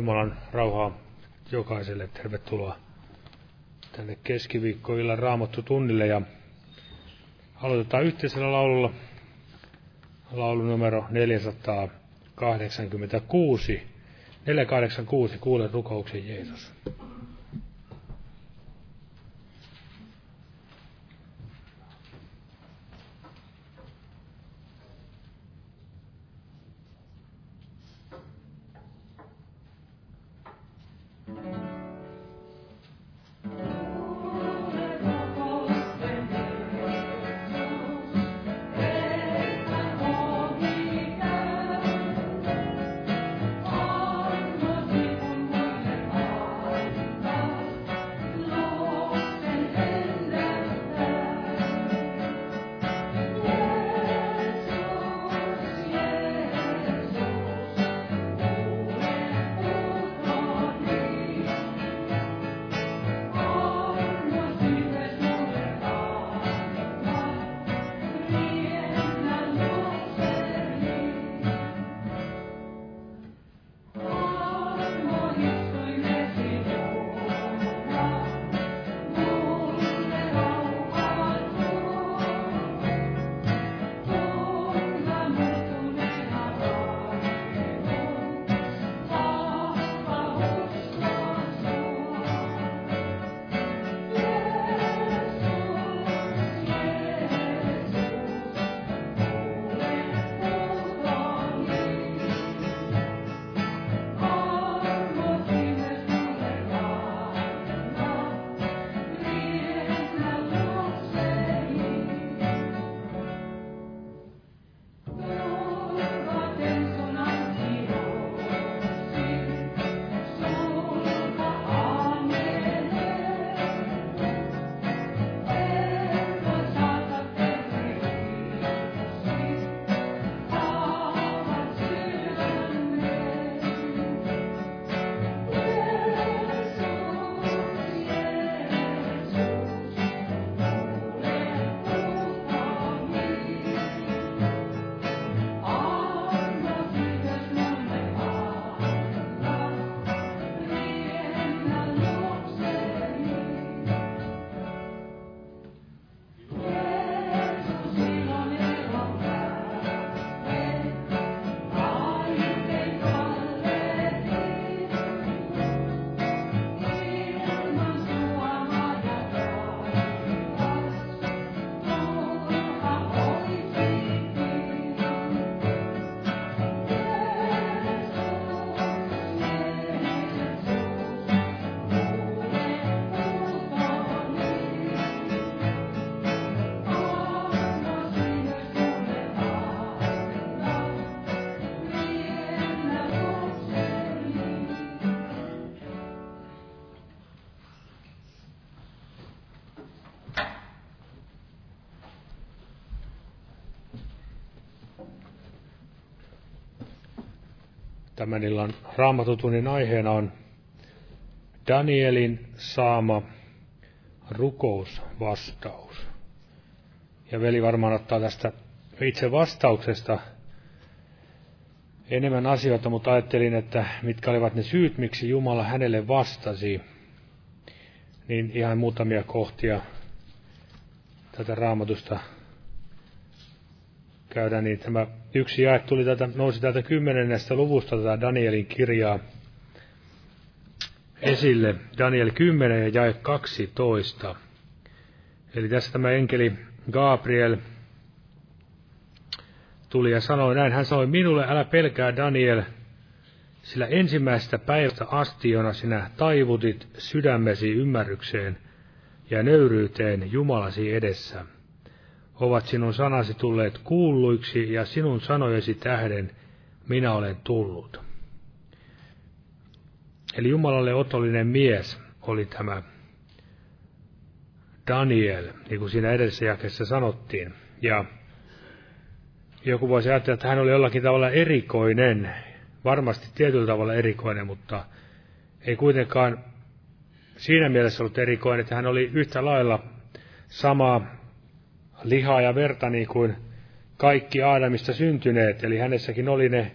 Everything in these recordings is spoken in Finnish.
Jumalan rauhaa jokaiselle. Tervetuloa tänne keskiviikkoillan raamattu tunnille ja aloitetaan yhteisellä laululla laulu numero 486. 486, kuule rukouksen Jeesus. Tämän illan raamatutunnin aiheena on Danielin saama rukousvastaus. Ja veli varmaan ottaa tästä itse vastauksesta enemmän asioita, mutta ajattelin, että mitkä olivat ne syyt, miksi Jumala hänelle vastasi. Niin ihan muutamia kohtia tätä raamatusta käydään, niin tämä yksi jae tuli tätä, nousi täältä kymmenennestä luvusta tätä Danielin kirjaa esille. Daniel 10 ja jae 12. Eli tässä tämä enkeli Gabriel tuli ja sanoi näin. Hän sanoi minulle, älä pelkää Daniel, sillä ensimmäisestä päivästä asti, jona sinä taivutit sydämesi ymmärrykseen ja nöyryyteen Jumalasi edessä – ovat sinun sanasi tulleet kuulluiksi ja sinun sanojesi tähden minä olen tullut. Eli Jumalalle otollinen mies oli tämä Daniel, niin kuin siinä edellisessä jakessa sanottiin. Ja joku voisi ajatella, että hän oli jollakin tavalla erikoinen, varmasti tietyllä tavalla erikoinen, mutta ei kuitenkaan siinä mielessä ollut erikoinen, että hän oli yhtä lailla samaa lihaa ja verta niin kuin kaikki Aadamista syntyneet, eli hänessäkin oli ne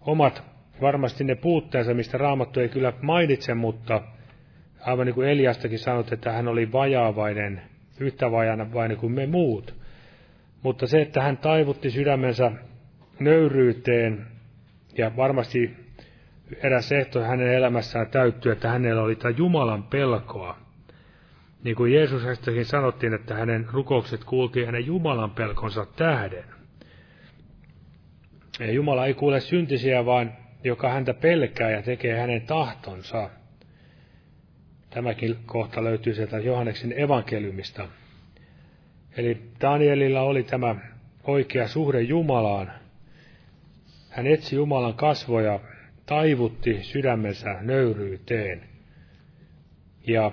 omat varmasti ne puutteensa, mistä Raamattu ei kyllä mainitse, mutta aivan niin kuin Eliastakin sanot, että hän oli vajaavainen, yhtä vajana vain kuin me muut. Mutta se, että hän taivutti sydämensä nöyryyteen, ja varmasti eräs ehto hänen elämässään täyttyi, että hänellä oli tämä Jumalan pelkoa. Niin kuin Jeesuksestakin sanottiin, että hänen rukoukset kuultiin hänen Jumalan pelkonsa tähden. Ja Jumala ei kuule syntisiä, vaan joka häntä pelkää ja tekee hänen tahtonsa. Tämäkin kohta löytyy sieltä Johanneksen evankeliumista. Eli Danielilla oli tämä oikea suhde Jumalaan. Hän etsi Jumalan kasvoja, taivutti sydämensä nöyryyteen. Ja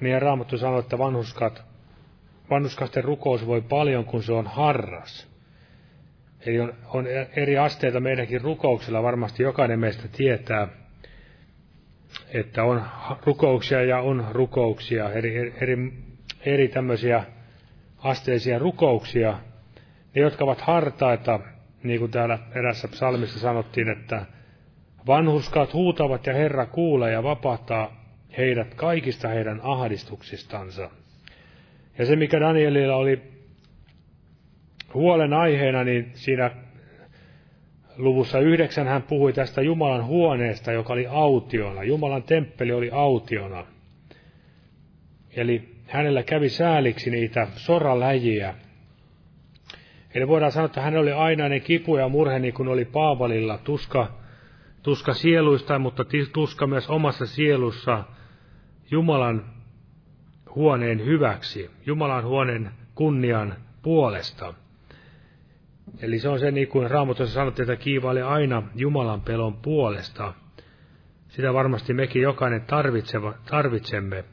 niin Raamattu sanoi, että vanhuskat, vanhuskasten rukous voi paljon, kun se on harras. Eli on, on eri asteita meidänkin rukouksella, varmasti jokainen meistä tietää, että on rukouksia ja on rukouksia, eri, eri, eri tämmöisiä asteisia rukouksia, ne jotka ovat hartaita, niin kuin täällä erässä psalmissa sanottiin, että vanhuskat huutavat ja Herra kuulee ja vapauttaa heidät kaikista heidän ahdistuksistansa. Ja se, mikä Danielilla oli huolen aiheena, niin siinä luvussa yhdeksän hän puhui tästä Jumalan huoneesta, joka oli autiona. Jumalan temppeli oli autiona. Eli hänellä kävi sääliksi niitä soraläjiä. Eli voidaan sanoa, että hän oli ainainen kipu ja murhe, niin kuin oli Paavalilla, tuska, tuska sieluista, mutta tuska myös omassa sielussa Jumalan huoneen hyväksi, Jumalan huoneen kunnian puolesta. Eli se on se, niin kuin Raamatussa sanottiin, että kiivaili aina Jumalan pelon puolesta. Sitä varmasti mekin jokainen tarvitsemme.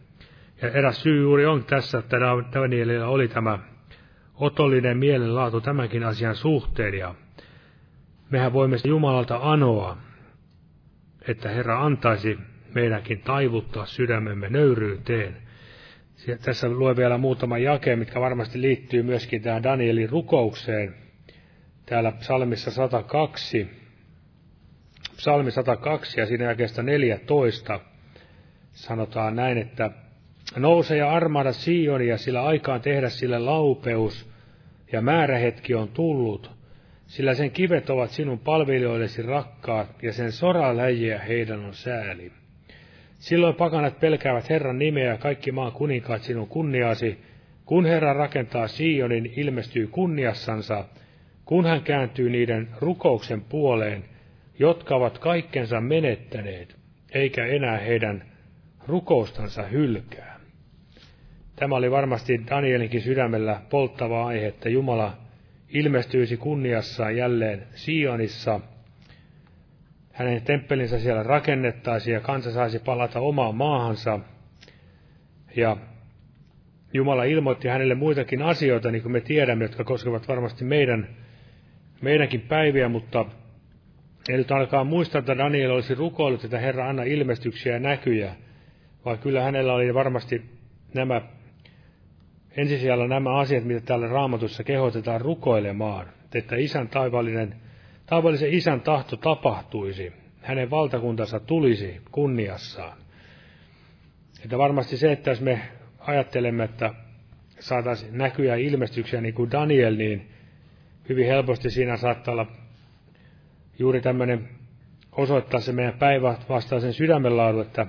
Ja eräs syy juuri on tässä, että Danielilla oli tämä otollinen mielenlaatu tämänkin asian suhteen. Ja mehän voimme Jumalalta anoa, että Herra antaisi meidänkin taivuttaa sydämemme nöyryyteen. Tässä luen vielä muutama jake, mitkä varmasti liittyy myöskin tähän Danielin rukoukseen. Täällä psalmissa 102, psalmi 102 ja siinä jakeesta 14 sanotaan näin, että Nouse ja armada Sionia, sillä aikaan tehdä sille laupeus, ja määrähetki on tullut, sillä sen kivet ovat sinun palvelijoillesi rakkaat, ja sen soraläjiä heidän on sääli. Silloin pakanat pelkäävät Herran nimeä ja kaikki maan kuninkaat sinun kunniasi. Kun Herra rakentaa Sionin, ilmestyy kunniassansa, kun hän kääntyy niiden rukouksen puoleen, jotka ovat kaikkensa menettäneet, eikä enää heidän rukoustansa hylkää. Tämä oli varmasti Danielinkin sydämellä polttava aihe, että Jumala ilmestyisi kunniassaan jälleen Sionissa – hänen temppelinsä siellä rakennettaisiin ja kansa saisi palata omaan maahansa. Ja Jumala ilmoitti hänelle muitakin asioita, niin kuin me tiedämme, jotka koskevat varmasti meidän, meidänkin päiviä, mutta ei nyt alkaa muistaa, että Daniel olisi rukoillut, että Herra anna ilmestyksiä ja näkyjä, vaan kyllä hänellä oli varmasti nämä ensisijalla nämä asiat, mitä täällä raamatussa kehotetaan rukoilemaan, että isän taivallinen Taivallisen isän tahto tapahtuisi, hänen valtakuntansa tulisi kunniassaan. Että varmasti se, että jos me ajattelemme, että saataisiin näkyä ilmestyksiä niin kuin Daniel, niin hyvin helposti siinä saattaa olla juuri tämmöinen osoittaa se meidän päinvastaisen sydämenlaadun, että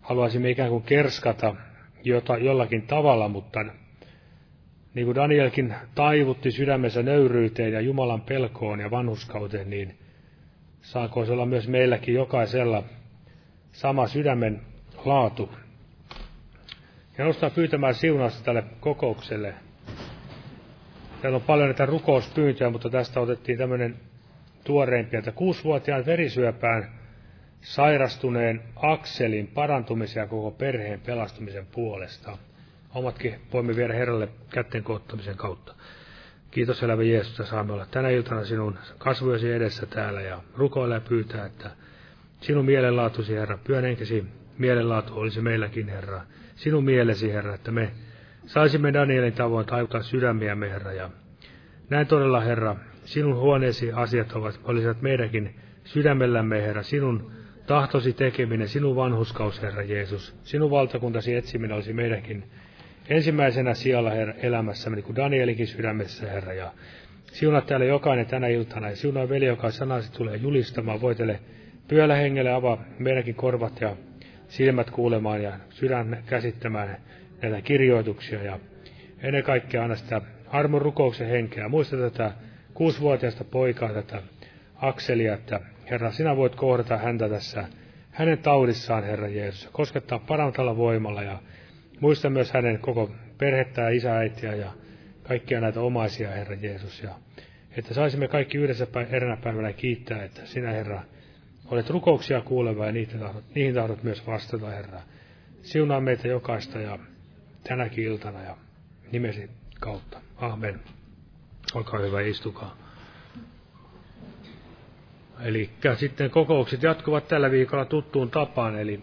haluaisimme ikään kuin kerskata jota, jollakin tavalla, mutta niin kuin Danielkin taivutti sydämensä nöyryyteen ja Jumalan pelkoon ja vanhuskauteen, niin saako se olla myös meilläkin jokaisella sama sydämen laatu. Ja nostaa pyytämään siunausta tälle kokoukselle. Täällä on paljon näitä rukouspyyntöjä, mutta tästä otettiin tämmöinen tuoreempi, että kuusivuotiaan verisyöpään sairastuneen Akselin parantumisen ja koko perheen pelastumisen puolesta omatkin voimme viedä Herralle kätten koottamisen kautta. Kiitos elävä Jeesus, että saamme olla tänä iltana sinun kasvojesi edessä täällä ja rukoilla ja pyytää, että sinun mielenlaatusi, Herra, pyhän henkesi mielenlaatu olisi meilläkin, Herra. Sinun mielesi, Herra, että me saisimme Danielin tavoin taivuttaa sydämiämme, Herra. Ja näin todella, Herra, sinun huoneesi asiat ovat, olisivat meidänkin sydämellämme, Herra, sinun tahtosi tekeminen, sinun vanhuskaus, Herra Jeesus, sinun valtakuntasi etsiminen olisi meidänkin ensimmäisenä sijalla, Herra, elämässämme, niin kuin Danielikin sydämessä, Herra, ja siunaa täällä jokainen tänä iltana, ja siunaa veli, joka sanasi tulee julistamaan, voitele pyöllä hengelle avaa meidänkin korvat ja silmät kuulemaan ja sydän käsittämään näitä kirjoituksia, ja ennen kaikkea anna sitä armon rukouksen henkeä. Muista tätä kuusivuotiaista poikaa, tätä Akselia, että Herra, sinä voit kohdata häntä tässä hänen taudissaan, Herra Jeesus, koskettaa parantalla voimalla ja muista myös hänen koko perhettä ja isä, äitiä ja kaikkia näitä omaisia, Herra Jeesus. Ja että saisimme kaikki yhdessä eränä päivänä kiittää, että sinä, Herra, olet rukouksia kuuleva ja niihin tahdot, niihin tahdot myös vastata, Herra. Siunaa meitä jokaista ja tänäkin iltana ja nimesi kautta. Amen. Olkaa hyvä, istukaa. Eli sitten kokoukset jatkuvat tällä viikolla tuttuun tapaan, eli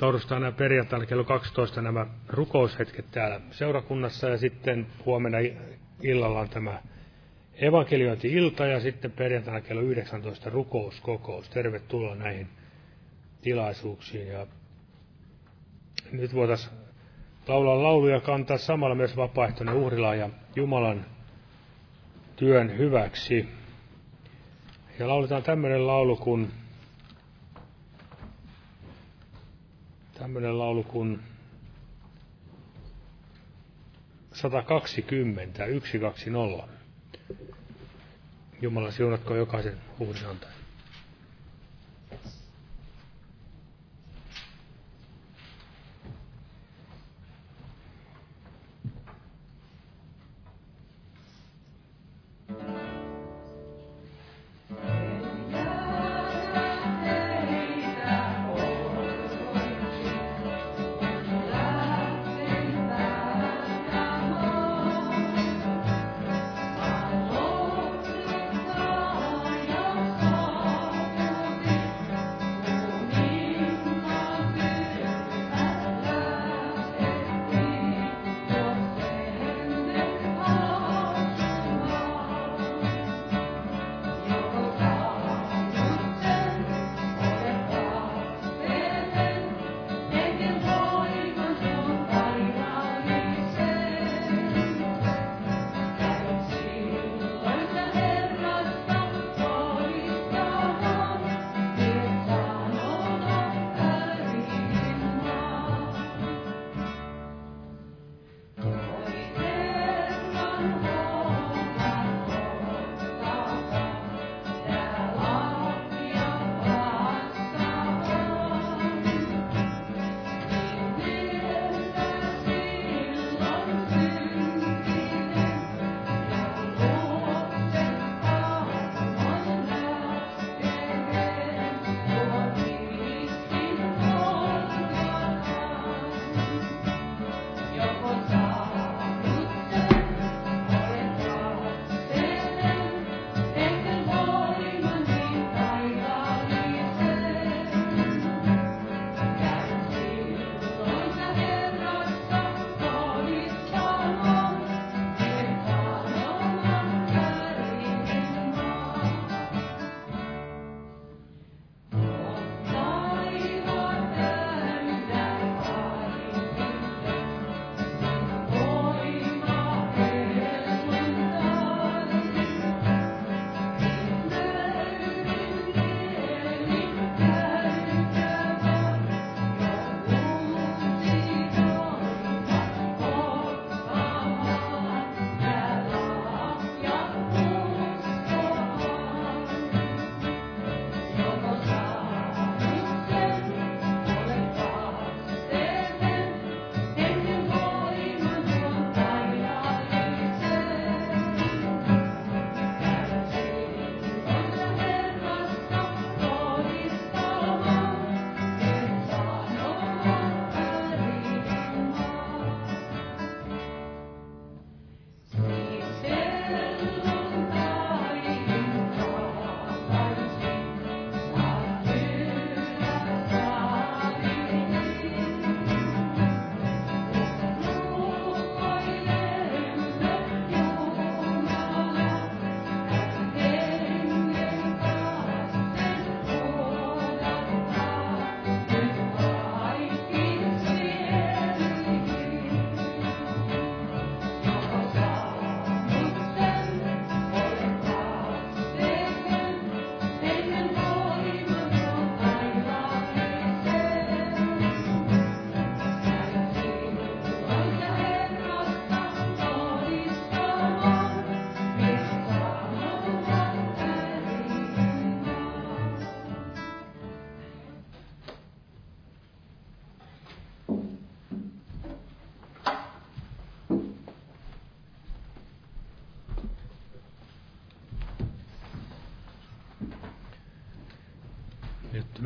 torstaina ja perjantaina kello 12 nämä rukoushetket täällä seurakunnassa ja sitten huomenna illalla on tämä evankeliointi-ilta ja sitten perjantaina kello 19 rukouskokous. Tervetuloa näihin tilaisuuksiin ja nyt voitaisiin laulaa lauluja kantaa samalla myös vapaaehtoinen uhrila ja Jumalan työn hyväksi. Ja lauletaan tämmöinen laulu kuin tämmöinen laulu kuin 120, 120. Jumala siunatko jokaisen uhrin antajan.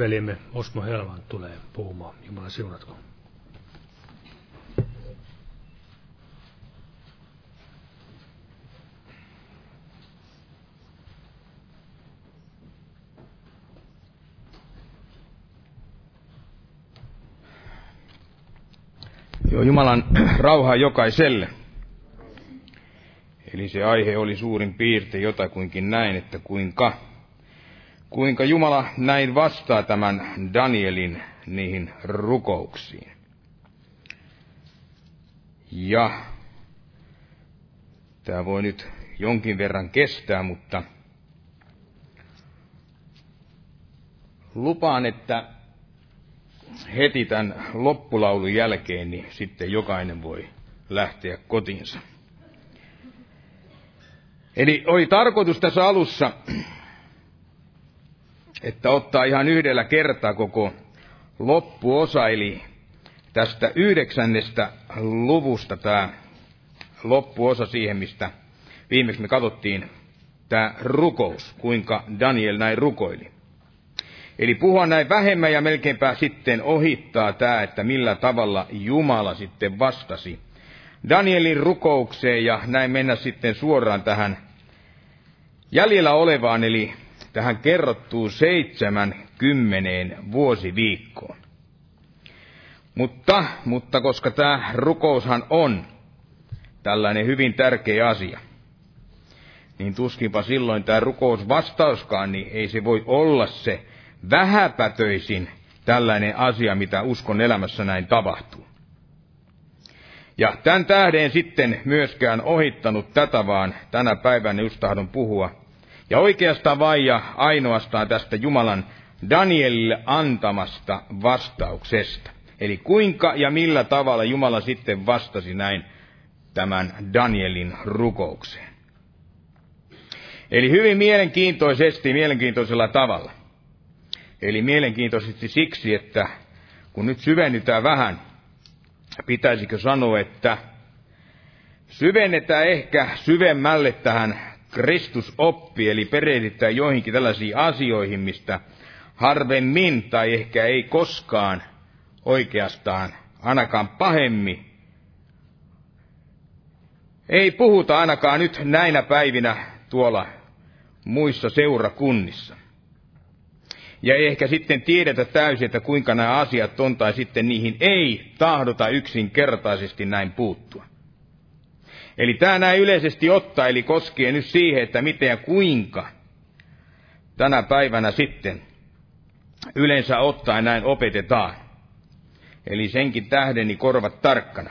Velimme Osmo Helman tulee puhumaan. Jumala siunatko. Joo, Jumalan rauha jokaiselle. Eli se aihe oli suurin piirtein jotakuinkin näin, että kuinka, kuinka Jumala näin vastaa tämän Danielin niihin rukouksiin. Ja tämä voi nyt jonkin verran kestää, mutta lupaan, että heti tämän loppulaulun jälkeen, niin sitten jokainen voi lähteä kotiinsa. Eli oli tarkoitus tässä alussa, että ottaa ihan yhdellä kertaa koko loppuosa, eli tästä yhdeksännestä luvusta tämä loppuosa siihen, mistä viimeksi me katsottiin tämä rukous, kuinka Daniel näin rukoili. Eli puhua näin vähemmän ja melkeinpä sitten ohittaa tämä, että millä tavalla Jumala sitten vastasi Danielin rukoukseen ja näin mennä sitten suoraan tähän jäljellä olevaan, eli tähän kerrottuun seitsemän kymmeneen vuosiviikkoon. Mutta, mutta koska tämä rukoushan on tällainen hyvin tärkeä asia, niin tuskinpa silloin tämä rukousvastauskaan, niin ei se voi olla se vähäpätöisin tällainen asia, mitä uskon elämässä näin tapahtuu. Ja tämän tähden sitten myöskään ohittanut tätä, vaan tänä päivänä just tahdon puhua. Ja oikeastaan vain ja ainoastaan tästä Jumalan Danielille antamasta vastauksesta. Eli kuinka ja millä tavalla Jumala sitten vastasi näin tämän Danielin rukoukseen. Eli hyvin mielenkiintoisesti, mielenkiintoisella tavalla. Eli mielenkiintoisesti siksi, että kun nyt syvennytään vähän, pitäisikö sanoa, että syvennetään ehkä syvemmälle tähän Kristusoppi, eli perehdytään joihinkin tällaisiin asioihin, mistä harvemmin tai ehkä ei koskaan oikeastaan ainakaan pahemmin. Ei puhuta ainakaan nyt näinä päivinä tuolla muissa seurakunnissa. Ja ei ehkä sitten tiedetä täysin, että kuinka nämä asiat on, tai sitten niihin ei tahdota yksinkertaisesti näin puuttua. Eli tämä näin yleisesti ottaa, eli koskee nyt siihen, että miten ja kuinka tänä päivänä sitten yleensä ottaen näin opetetaan. Eli senkin tähdeni niin korvat tarkkana.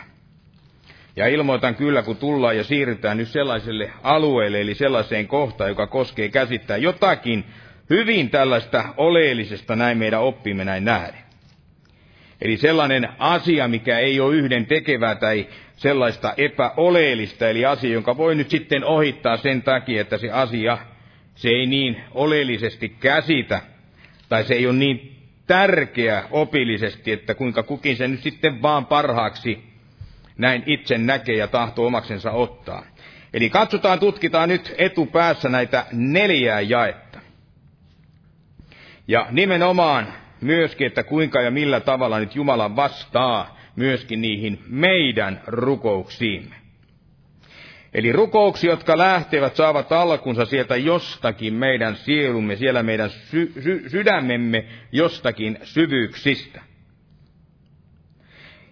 Ja ilmoitan kyllä, kun tullaan ja siirrytään nyt sellaiselle alueelle, eli sellaiseen kohtaan, joka koskee käsittää jotakin hyvin tällaista oleellisesta näin meidän oppimme näin nähden. Eli sellainen asia, mikä ei ole yhden tekevää tai sellaista epäoleellista, eli asia, jonka voi nyt sitten ohittaa sen takia, että se asia, se ei niin oleellisesti käsitä, tai se ei ole niin tärkeä opillisesti, että kuinka kukin sen nyt sitten vaan parhaaksi näin itse näkee ja tahto omaksensa ottaa. Eli katsotaan, tutkitaan nyt etupäässä näitä neljää jaetta. Ja nimenomaan myöskin, että kuinka ja millä tavalla nyt Jumala vastaa myöskin niihin meidän rukouksiimme. Eli rukouksia, jotka lähtevät, saavat alkunsa sieltä jostakin meidän sielumme, siellä meidän sy- sy- sydämemme jostakin syvyyksistä.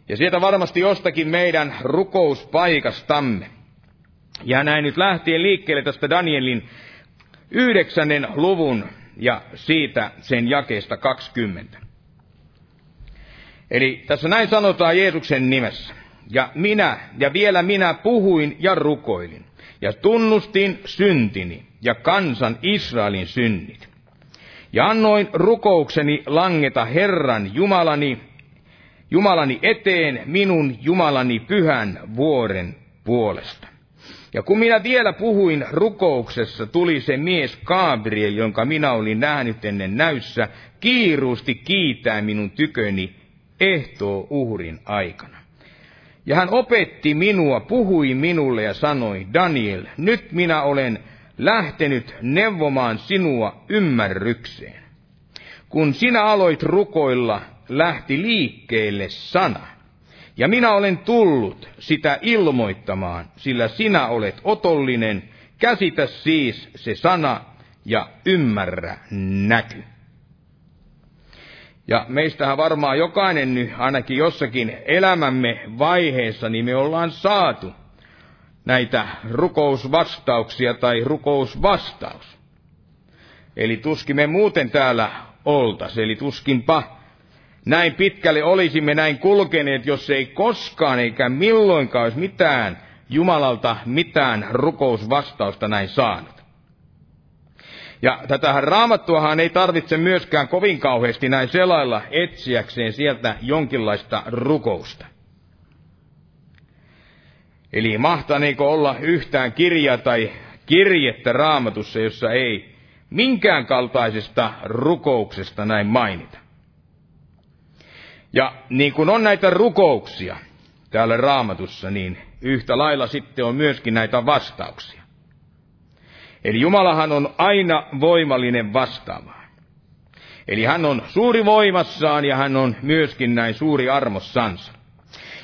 Ja sieltä varmasti jostakin meidän rukouspaikastamme. Ja näin nyt lähtien liikkeelle tästä Danielin yhdeksännen luvun ja siitä sen jakeesta 20. Eli tässä näin sanotaan Jeesuksen nimessä. Ja minä, ja vielä minä puhuin ja rukoilin, ja tunnustin syntini ja kansan Israelin synnit. Ja annoin rukoukseni langeta Herran Jumalani, Jumalani eteen minun Jumalani pyhän vuoren puolesta. Ja kun minä vielä puhuin rukouksessa, tuli se mies Gabriel, jonka minä olin nähnyt ennen näyssä, kiiruusti kiitää minun tyköni ehtoo uhrin aikana. Ja hän opetti minua, puhui minulle ja sanoi, Daniel, nyt minä olen lähtenyt neuvomaan sinua ymmärrykseen. kun sinä aloit rukoilla, lähti liikkeelle sana. Ja minä olen tullut sitä ilmoittamaan, sillä sinä olet otollinen. Käsitä siis se sana ja ymmärrä näky. Ja meistähän varmaan jokainen nyt, ainakin jossakin elämämme vaiheessa, niin me ollaan saatu näitä rukousvastauksia tai rukousvastaus. Eli tuskin me muuten täällä oltas, eli tuskinpa näin pitkälle olisimme näin kulkeneet, jos ei koskaan eikä milloinkaan olisi mitään Jumalalta mitään rukousvastausta näin saanut. Ja tätähän raamattuahan ei tarvitse myöskään kovin kauheasti näin selailla etsiäkseen sieltä jonkinlaista rukousta. Eli mahtaneeko olla yhtään kirjaa tai kirjettä raamatussa, jossa ei minkään kaltaisesta rukouksesta näin mainita. Ja niin kuin on näitä rukouksia täällä raamatussa, niin yhtä lailla sitten on myöskin näitä vastauksia. Eli Jumalahan on aina voimallinen vastaamaan. Eli hän on suuri voimassaan ja hän on myöskin näin suuri armossansa.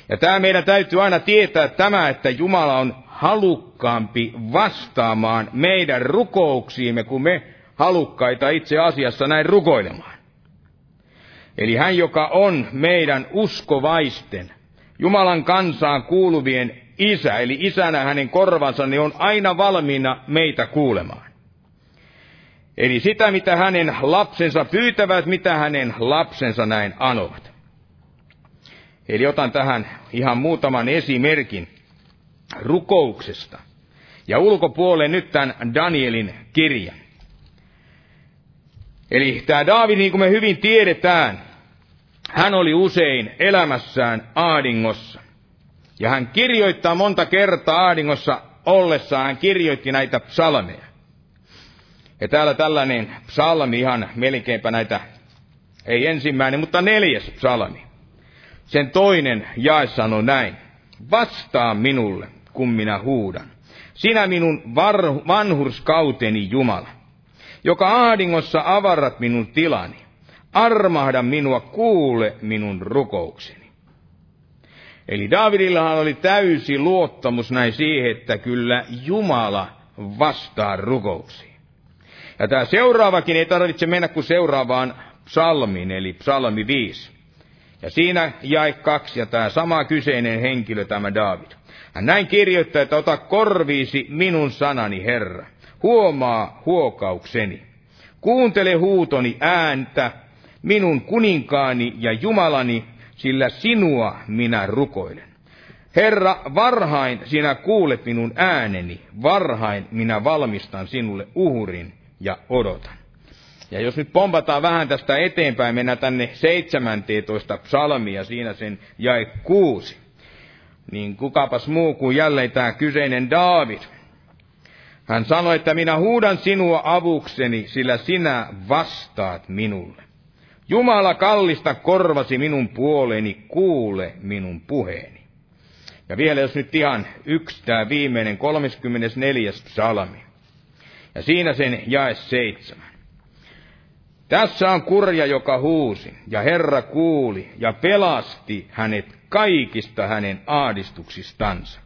Ja tämä meidän täytyy aina tietää tämä, että Jumala on halukkaampi vastaamaan meidän rukouksiimme, kun me halukkaita itse asiassa näin rukoilemaan. Eli hän, joka on meidän uskovaisten, Jumalan kansaan kuuluvien isä, eli isänä hänen korvansa, niin on aina valmiina meitä kuulemaan. Eli sitä, mitä hänen lapsensa pyytävät, mitä hänen lapsensa näin anovat. Eli otan tähän ihan muutaman esimerkin rukouksesta. Ja ulkopuolelle nyt tämän Danielin kirjan. Eli tämä Daavid, niin kuin me hyvin tiedetään, hän oli usein elämässään aadingossa. Ja hän kirjoittaa monta kertaa aadingossa ollessaan, hän kirjoitti näitä psalmeja. Ja täällä tällainen psalmi, ihan melkeinpä näitä, ei ensimmäinen, mutta neljäs psalmi. Sen toinen jae sanoi näin. Vastaa minulle, kun minä huudan. Sinä minun vanhurskauteni Jumala, joka ahdingossa avarat minun tilani. Armahda minua, kuule minun rukoukseni. Eli Davidillahan oli täysi luottamus näin siihen, että kyllä Jumala vastaa rukouksiin. Ja tämä seuraavakin ei tarvitse mennä kuin seuraavaan psalmiin, eli psalmi 5. Ja siinä jäi kaksi, ja tämä sama kyseinen henkilö, tämä David. Hän näin kirjoittaa, että ota korviisi minun sanani, Herra. Huomaa huokaukseni. Kuuntele huutoni ääntä, minun kuninkaani ja Jumalani, sillä sinua minä rukoilen. Herra, varhain sinä kuulet minun ääneni, varhain minä valmistan sinulle uhrin ja odotan. Ja jos nyt pompataan vähän tästä eteenpäin, mennään tänne 17 psalmia, siinä sen jäi kuusi. Niin kukapas muu kuin jälleen tämä kyseinen Daavid. Hän sanoi, että minä huudan sinua avukseni, sillä sinä vastaat minulle. Jumala kallista korvasi minun puoleeni, kuule minun puheeni. Ja vielä jos nyt ihan yksi tämä viimeinen 34. psalmi. Ja siinä sen jae seitsemän. Tässä on kurja, joka huusi, ja Herra kuuli ja pelasti hänet kaikista hänen aadistuksistansa.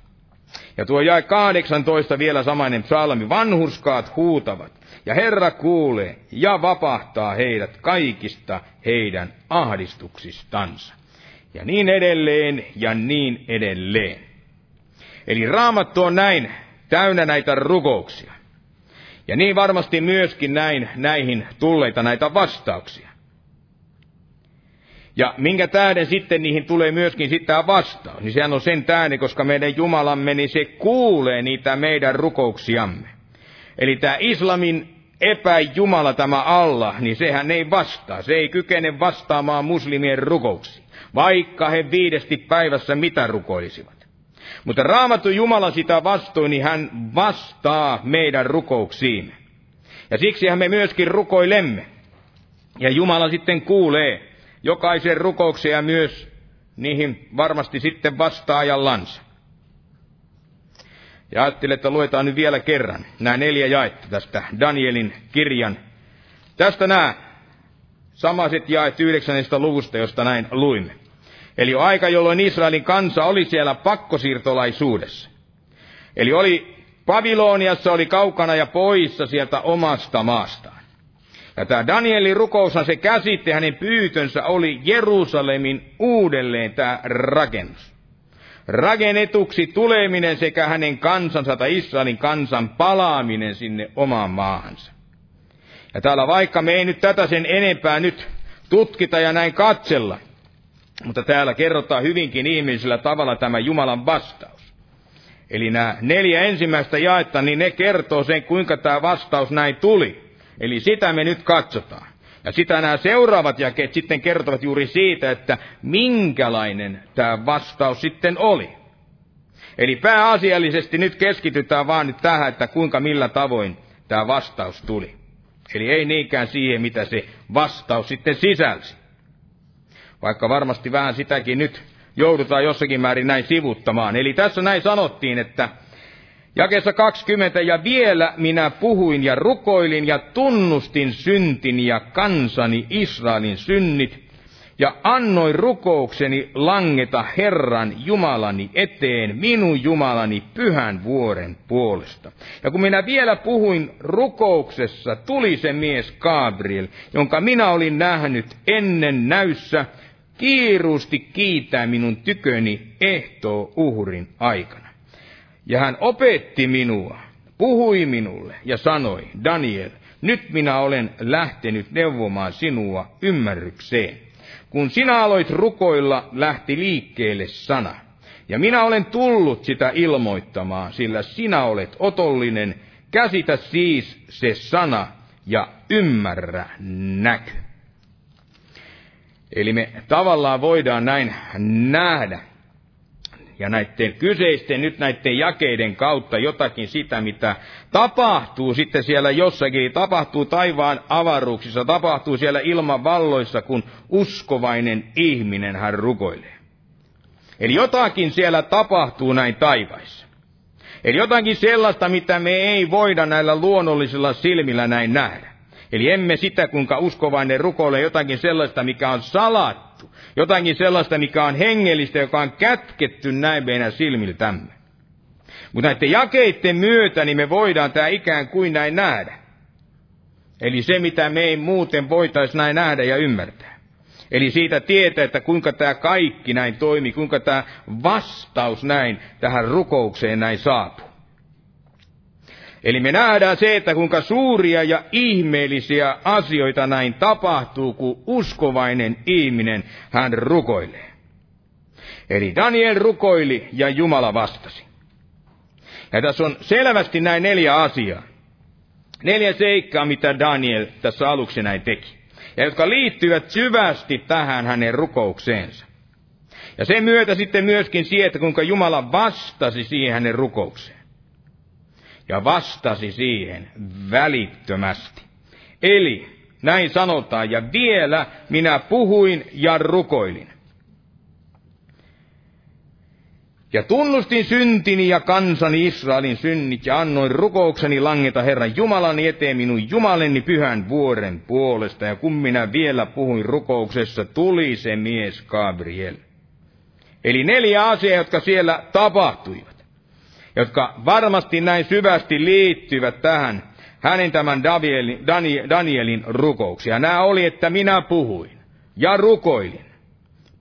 Ja tuo jäi 18 vielä samainen psalmi, vanhurskaat huutavat, ja Herra kuulee ja vapahtaa heidät kaikista heidän ahdistuksistansa. Ja niin edelleen ja niin edelleen. Eli raamattu on näin täynnä näitä rukouksia. Ja niin varmasti myöskin näin näihin tulleita näitä vastauksia. Ja minkä tähden sitten niihin tulee myöskin sitten vastaus, niin sehän on sen tähden, koska meidän Jumalamme, niin se kuulee niitä meidän rukouksiamme. Eli tämä islamin epäjumala tämä Allah, niin sehän ei vastaa. Se ei kykene vastaamaan muslimien rukouksiin, vaikka he viidesti päivässä mitä rukoilisivat. Mutta raamattu Jumala sitä vastoin, niin hän vastaa meidän rukouksiimme. Ja siksihän me myöskin rukoilemme. Ja Jumala sitten kuulee jokaisen ja myös niihin varmasti sitten vastaa ajallansa. Ja ajattelin, että luetaan nyt vielä kerran nämä neljä jaetta tästä Danielin kirjan. Tästä nämä Samaiset jaet yhdeksännestä luvusta, josta näin luimme. Eli aika, jolloin Israelin kansa oli siellä pakkosiirtolaisuudessa. Eli oli Babiloniassa oli kaukana ja poissa sieltä omasta maastaan. Ja tämä Danielin rukoushan se käsitti, hänen pyytönsä oli Jerusalemin uudelleen tämä rakennus. Rakennetuksi tuleminen sekä hänen kansansa tai Israelin kansan palaaminen sinne omaan maahansa. Ja täällä vaikka me ei nyt tätä sen enempää nyt tutkita ja näin katsella, mutta täällä kerrotaan hyvinkin ihmisellä tavalla tämä Jumalan vastaus. Eli nämä neljä ensimmäistä jaetta, niin ne kertoo sen, kuinka tämä vastaus näin tuli. Eli sitä me nyt katsotaan. Ja sitä nämä seuraavat jakeet sitten kertovat juuri siitä, että minkälainen tämä vastaus sitten oli. Eli pääasiallisesti nyt keskitytään vaan nyt tähän, että kuinka millä tavoin tämä vastaus tuli. Eli ei niinkään siihen, mitä se vastaus sitten sisälsi. Vaikka varmasti vähän sitäkin nyt joudutaan jossakin määrin näin sivuttamaan. Eli tässä näin sanottiin, että Jakessa 20, ja vielä minä puhuin ja rukoilin ja tunnustin syntini ja kansani Israelin synnit, ja annoin rukoukseni langeta Herran Jumalani eteen, minun Jumalani pyhän vuoren puolesta. Ja kun minä vielä puhuin rukouksessa, tuli se mies Gabriel, jonka minä olin nähnyt ennen näyssä, kiiruusti kiitää minun tyköni ehtoo uhrin aikana. Ja hän opetti minua, puhui minulle ja sanoi, Daniel, nyt minä olen lähtenyt neuvomaan sinua ymmärrykseen. Kun sinä aloit rukoilla, lähti liikkeelle sana. Ja minä olen tullut sitä ilmoittamaan, sillä sinä olet otollinen. Käsitä siis se sana ja ymmärrä näky. Eli me tavallaan voidaan näin nähdä, ja näiden kyseisten, nyt näiden jakeiden kautta jotakin sitä, mitä tapahtuu sitten siellä jossakin, tapahtuu taivaan avaruuksissa, tapahtuu siellä ilman valloissa, kun uskovainen ihminen hän rukoilee. Eli jotakin siellä tapahtuu näin taivaissa. Eli jotakin sellaista, mitä me ei voida näillä luonnollisilla silmillä näin nähdä. Eli emme sitä, kuinka uskovainen rukoilee jotakin sellaista, mikä on salattu. Jotakin sellaista, mikä on hengellistä, joka on kätketty näin meidän silmiltämme. Mutta näiden jakeiden myötä niin me voidaan tämä ikään kuin näin nähdä. Eli se, mitä me ei muuten voitaisiin näin nähdä ja ymmärtää. Eli siitä tietää, että kuinka tämä kaikki näin toimii, kuinka tämä vastaus näin tähän rukoukseen näin saapuu. Eli me nähdään se, että kuinka suuria ja ihmeellisiä asioita näin tapahtuu, kun uskovainen ihminen hän rukoilee. Eli Daniel rukoili ja Jumala vastasi. Ja tässä on selvästi näin neljä asiaa. Neljä seikkaa, mitä Daniel tässä aluksi näin teki. Ja jotka liittyvät syvästi tähän hänen rukoukseensa. Ja sen myötä sitten myöskin siihen, että kuinka Jumala vastasi siihen hänen rukoukseen ja vastasi siihen välittömästi. Eli näin sanotaan, ja vielä minä puhuin ja rukoilin. Ja tunnustin syntini ja kansani Israelin synnit ja annoin rukoukseni langeta Herran Jumalani eteen minun Jumaleni pyhän vuoren puolesta. Ja kun minä vielä puhuin rukouksessa, tuli se mies Gabriel. Eli neljä asiaa, jotka siellä tapahtuivat jotka varmasti näin syvästi liittyvät tähän hänen tämän Danielin, Danielin rukouksia. Nämä oli, että minä puhuin ja rukoilin.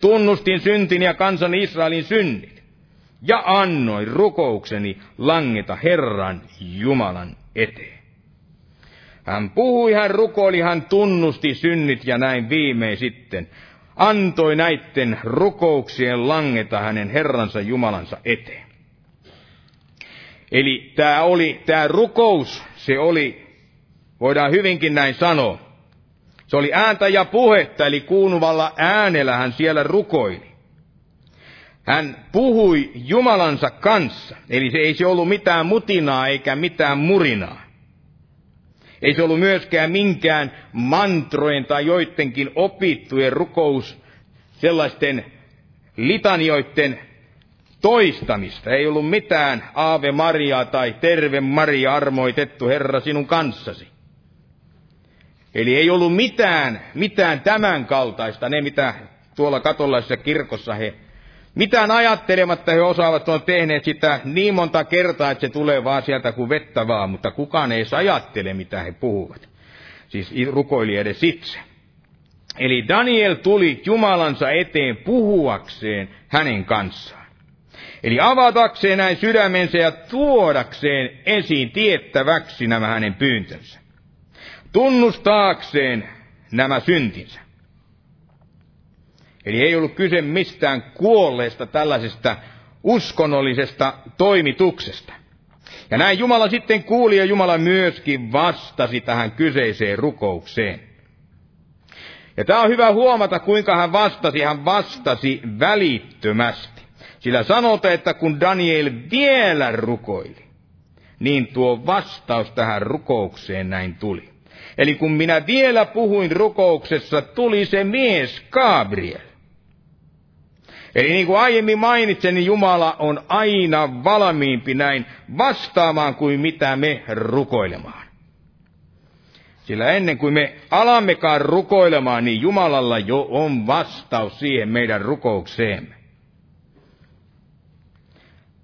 Tunnustin syntin ja kansan Israelin synnit. Ja annoin rukoukseni langeta Herran Jumalan eteen. Hän puhui, hän rukoili, hän tunnusti synnit ja näin viimein sitten antoi näiden rukouksien langeta hänen Herransa Jumalansa eteen. Eli tämä oli, tämä rukous, se oli, voidaan hyvinkin näin sanoa. Se oli ääntä ja puhetta, eli kuunuvalla äänellä hän siellä rukoili. Hän puhui Jumalansa kanssa, eli se ei se ollut mitään mutinaa eikä mitään murinaa. Ei se ollut myöskään minkään mantrojen tai joidenkin opittujen rukous, sellaisten litanioiden toistamista. Ei ollut mitään Aave Maria tai Terve Maria armoitettu Herra sinun kanssasi. Eli ei ollut mitään, mitään tämän kaltaista, ne mitä tuolla katolaisessa kirkossa he, mitään ajattelematta he osaavat on tehneet sitä niin monta kertaa, että se tulee vaan sieltä kuin vettä vaan, mutta kukaan ei edes ajattele, mitä he puhuvat. Siis rukoili edes itse. Eli Daniel tuli Jumalansa eteen puhuakseen hänen kanssaan. Eli avatakseen näin sydämensä ja tuodakseen esiin tiettäväksi nämä hänen pyyntönsä. Tunnustaakseen nämä syntinsä. Eli ei ollut kyse mistään kuolleesta tällaisesta uskonnollisesta toimituksesta. Ja näin Jumala sitten kuuli ja Jumala myöskin vastasi tähän kyseiseen rukoukseen. Ja tämä on hyvä huomata, kuinka hän vastasi. Hän vastasi välittömästi. Sillä sanotaan, että kun Daniel vielä rukoili, niin tuo vastaus tähän rukoukseen näin tuli. Eli kun minä vielä puhuin rukouksessa, tuli se mies Gabriel. Eli niin kuin aiemmin mainitsin, niin Jumala on aina valmiimpi näin vastaamaan kuin mitä me rukoilemaan. Sillä ennen kuin me alammekaan rukoilemaan, niin Jumalalla jo on vastaus siihen meidän rukoukseemme.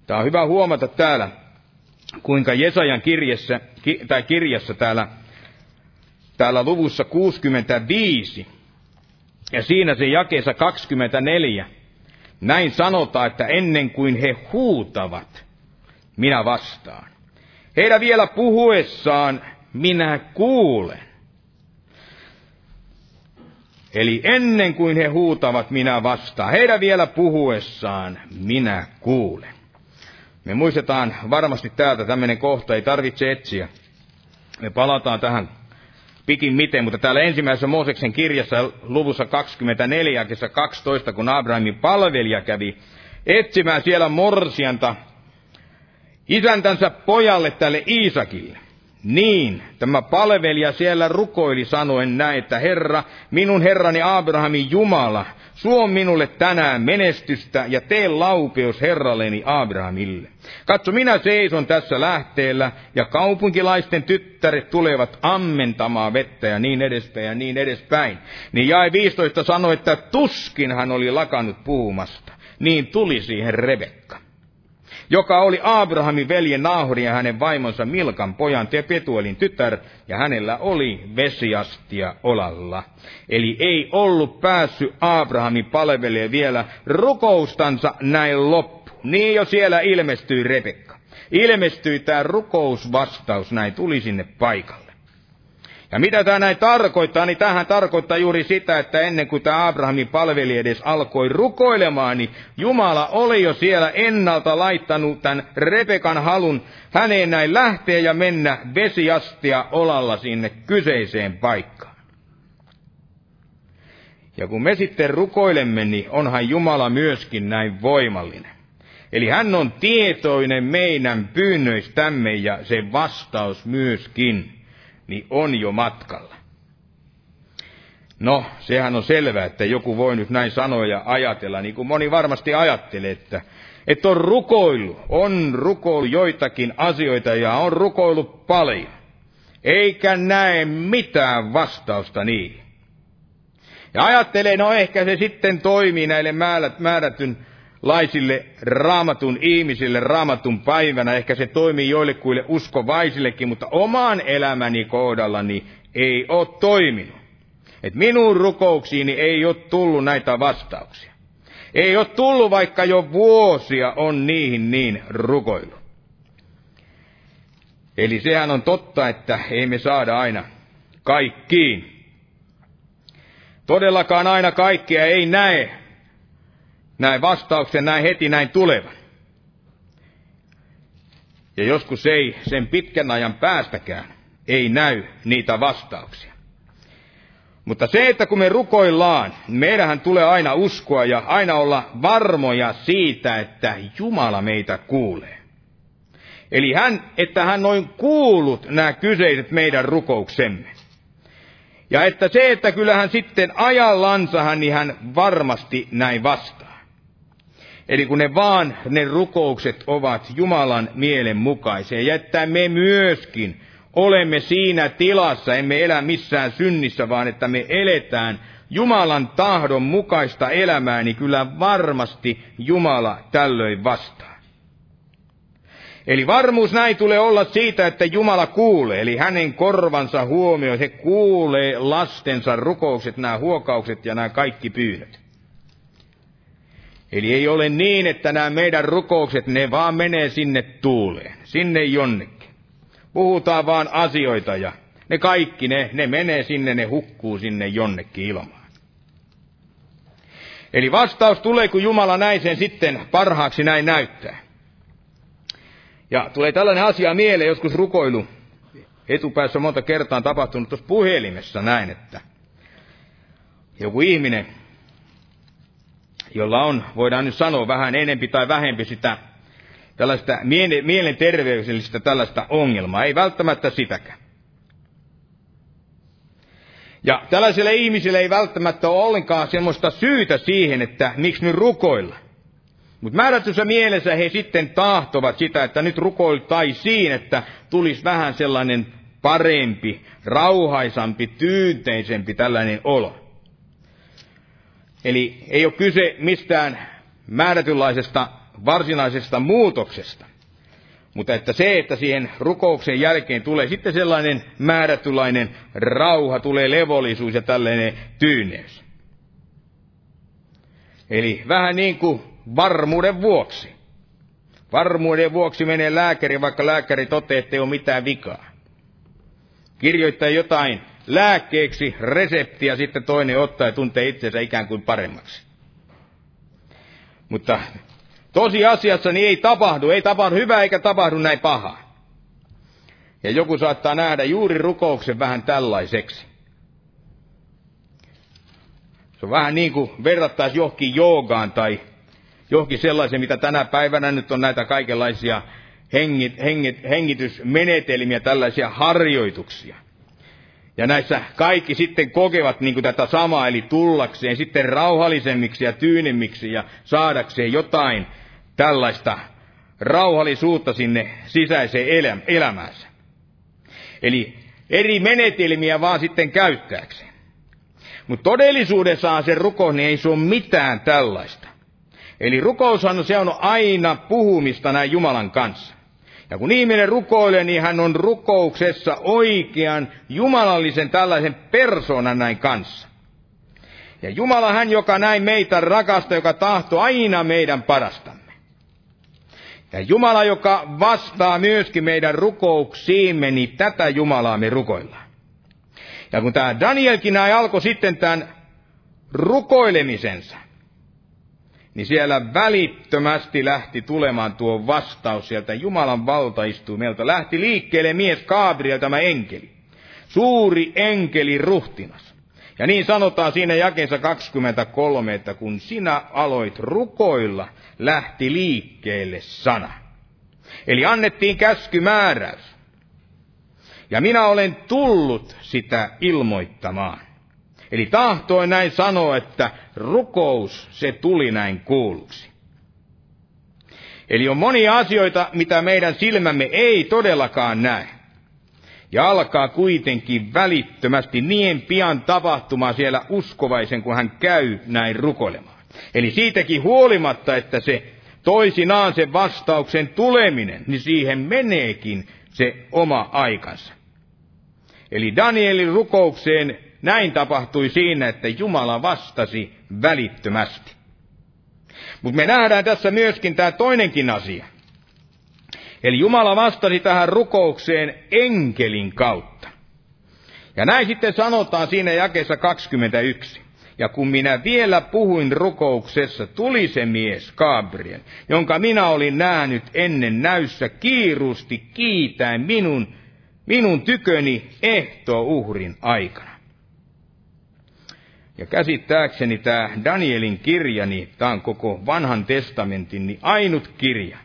Tämä on hyvä huomata täällä, kuinka Jesajan kirjassa, tai kirjassa täällä, täällä luvussa 65, ja siinä se jakeessa 24, näin sanotaan, että ennen kuin he huutavat, minä vastaan. Heidän vielä puhuessaan minä kuulen. Eli ennen kuin he huutavat, minä vastaan. Heidän vielä puhuessaan minä kuulen. Me muistetaan varmasti täältä tämmöinen kohta, ei tarvitse etsiä. Me palataan tähän pikin miten, mutta täällä ensimmäisessä Mooseksen kirjassa luvussa 24, kesä 12, kun Abrahamin palvelija kävi etsimään siellä morsianta isäntänsä pojalle tälle Iisakille. Niin, tämä palvelija siellä rukoili sanoen näin, että Herra, minun herrani Abrahamin Jumala, suo minulle tänään menestystä ja tee laupeus herralleni Abrahamille. Katso, minä seison tässä lähteellä ja kaupunkilaisten tyttäret tulevat ammentamaan vettä ja niin edespäin ja niin edespäin. Niin jae 15 sanoi, että tuskin hän oli lakannut puhumasta. Niin tuli siihen Rebekka joka oli Abrahamin veljen Naahorin ja hänen vaimonsa Milkan pojan Petuelin tytär, ja hänellä oli vesiastia olalla. Eli ei ollut päässyt Abrahamin palvelee vielä rukoustansa näin loppu. Niin jo siellä ilmestyi Rebekka. Ilmestyi tämä rukousvastaus, näin tuli sinne paikalle. Ja mitä tämä näin tarkoittaa, niin tähän tarkoittaa juuri sitä, että ennen kuin tämä Abrahamin palveli edes alkoi rukoilemaan, niin Jumala oli jo siellä ennalta laittanut tämän Rebekan halun häneen näin lähteä ja mennä vesiastia olalla sinne kyseiseen paikkaan. Ja kun me sitten rukoilemme, niin onhan Jumala myöskin näin voimallinen. Eli hän on tietoinen meidän pyynnöistämme ja se vastaus myöskin niin on jo matkalla. No, sehän on selvää, että joku voi nyt näin sanoa ja ajatella, niin kuin moni varmasti ajattelee, että, että on rukoillut, on rukoillut joitakin asioita ja on rukoillut paljon, eikä näe mitään vastausta niihin. Ja ajattelee, no ehkä se sitten toimii näille määrätyn laisille raamatun ihmisille raamatun päivänä. Ehkä se toimii joillekuille uskovaisillekin, mutta oman elämäni kohdallani ei ole toiminut. Et minun rukouksiini ei ole tullut näitä vastauksia. Ei ole tullut, vaikka jo vuosia on niihin niin rukoillut. Eli sehän on totta, että ei me saada aina kaikkiin. Todellakaan aina kaikkea ei näe, näin vastauksen näin heti näin tulevan. Ja joskus ei sen pitkän ajan päästäkään ei näy niitä vastauksia. Mutta se, että kun me rukoillaan, meidähän tulee aina uskoa ja aina olla varmoja siitä, että Jumala meitä kuulee. Eli hän, että hän on kuullut nämä kyseiset meidän rukouksemme. Ja että se, että kyllähän sitten ajallansa niin hän varmasti näin vastaa. Eli kun ne vaan, ne rukoukset ovat Jumalan mielen mukaisia, ja että me myöskin olemme siinä tilassa, emme elä missään synnissä, vaan että me eletään Jumalan tahdon mukaista elämää, niin kyllä varmasti Jumala tällöin vastaa. Eli varmuus näin tulee olla siitä, että Jumala kuulee, eli hänen korvansa huomioi, se kuulee lastensa rukoukset, nämä huokaukset ja nämä kaikki pyynnöt. Eli ei ole niin, että nämä meidän rukoukset, ne vaan menee sinne tuuleen, sinne jonnekin. Puhutaan vaan asioita ja ne kaikki, ne, ne menee sinne, ne hukkuu sinne jonnekin ilmaan. Eli vastaus tulee, kun Jumala näin sen sitten parhaaksi näin näyttää. Ja tulee tällainen asia mieleen, joskus rukoilu etupäässä monta kertaa on tapahtunut tuossa puhelimessa näin, että joku ihminen jolla on, voidaan nyt sanoa, vähän enempi tai vähempi sitä tällaista mielenterveydellistä tällaista ongelmaa. Ei välttämättä sitäkään. Ja tällaisille ihmisille ei välttämättä ole ollenkaan semmoista syytä siihen, että miksi nyt rukoilla. Mutta määrätyssä mielessä he sitten tahtovat sitä, että nyt rukoiltaisiin, että tulisi vähän sellainen parempi, rauhaisampi, tyynteisempi tällainen olo. Eli ei ole kyse mistään määrätynlaisesta varsinaisesta muutoksesta, mutta että se, että siihen rukouksen jälkeen tulee sitten sellainen määrätynlainen rauha, tulee levollisuus ja tällainen tyyneys. Eli vähän niin kuin varmuuden vuoksi. Varmuuden vuoksi menee lääkäri, vaikka lääkäri toteaa, että ei ole mitään vikaa. Kirjoittaa jotain lääkkeeksi reseptiä sitten toinen ottaa ja tuntee itsensä ikään kuin paremmaksi. Mutta tosiasiassa niin ei tapahdu, ei tapahdu hyvää eikä tapahdu näin pahaa. Ja joku saattaa nähdä juuri rukouksen vähän tällaiseksi. Se on vähän niin kuin verrattaisi johonkin joogaan tai johonkin sellaisen, mitä tänä päivänä nyt on näitä kaikenlaisia hengit, hengit, hengitysmenetelmiä, tällaisia harjoituksia. Ja näissä kaikki sitten kokevat niin tätä samaa, eli tullakseen sitten rauhallisemmiksi ja tyynemmiksi ja saadakseen jotain tällaista rauhallisuutta sinne sisäiseen elämäänsä. Eli eri menetelmiä vaan sitten käyttääkseen. Mutta todellisuudessaan se rukous, niin ei se ole mitään tällaista. Eli rukoushan se on aina puhumista näin Jumalan kanssa. Ja kun ihminen rukoilee, niin hän on rukouksessa oikean jumalallisen tällaisen persoonan näin kanssa. Ja Jumala hän, joka näin meitä rakastaa, joka tahtoo aina meidän parastamme. Ja Jumala, joka vastaa myöskin meidän rukouksiimme, niin tätä Jumalaa me rukoillaan. Ja kun tämä Danielkin näin alkoi sitten tämän rukoilemisensa, niin siellä välittömästi lähti tulemaan tuo vastaus sieltä Jumalan valtaistuimelta. Lähti liikkeelle mies Gabriel, tämä enkeli. Suuri enkeli ruhtinas. Ja niin sanotaan siinä jakeessa 23, että kun sinä aloit rukoilla, lähti liikkeelle sana. Eli annettiin käskymääräys. Ja minä olen tullut sitä ilmoittamaan. Eli tahtoin näin sanoa, että rukous, se tuli näin kuulluksi. Eli on monia asioita, mitä meidän silmämme ei todellakaan näe. Ja alkaa kuitenkin välittömästi niin pian tapahtumaan siellä uskovaisen, kun hän käy näin rukoilemaan. Eli siitäkin huolimatta, että se toisinaan se vastauksen tuleminen, niin siihen meneekin se oma aikansa. Eli Danielin rukoukseen näin tapahtui siinä, että Jumala vastasi välittömästi. Mutta me nähdään tässä myöskin tämä toinenkin asia. Eli Jumala vastasi tähän rukoukseen enkelin kautta. Ja näin sitten sanotaan siinä jakeessa 21. Ja kun minä vielä puhuin rukouksessa, tuli se mies Gabriel, jonka minä olin nähnyt ennen näyssä kiirusti kiitäen minun, minun tyköni uhrin aikana. Ja käsittääkseni tämä Danielin kirja, niin tämä on koko vanhan testamentin niin ainut kirja,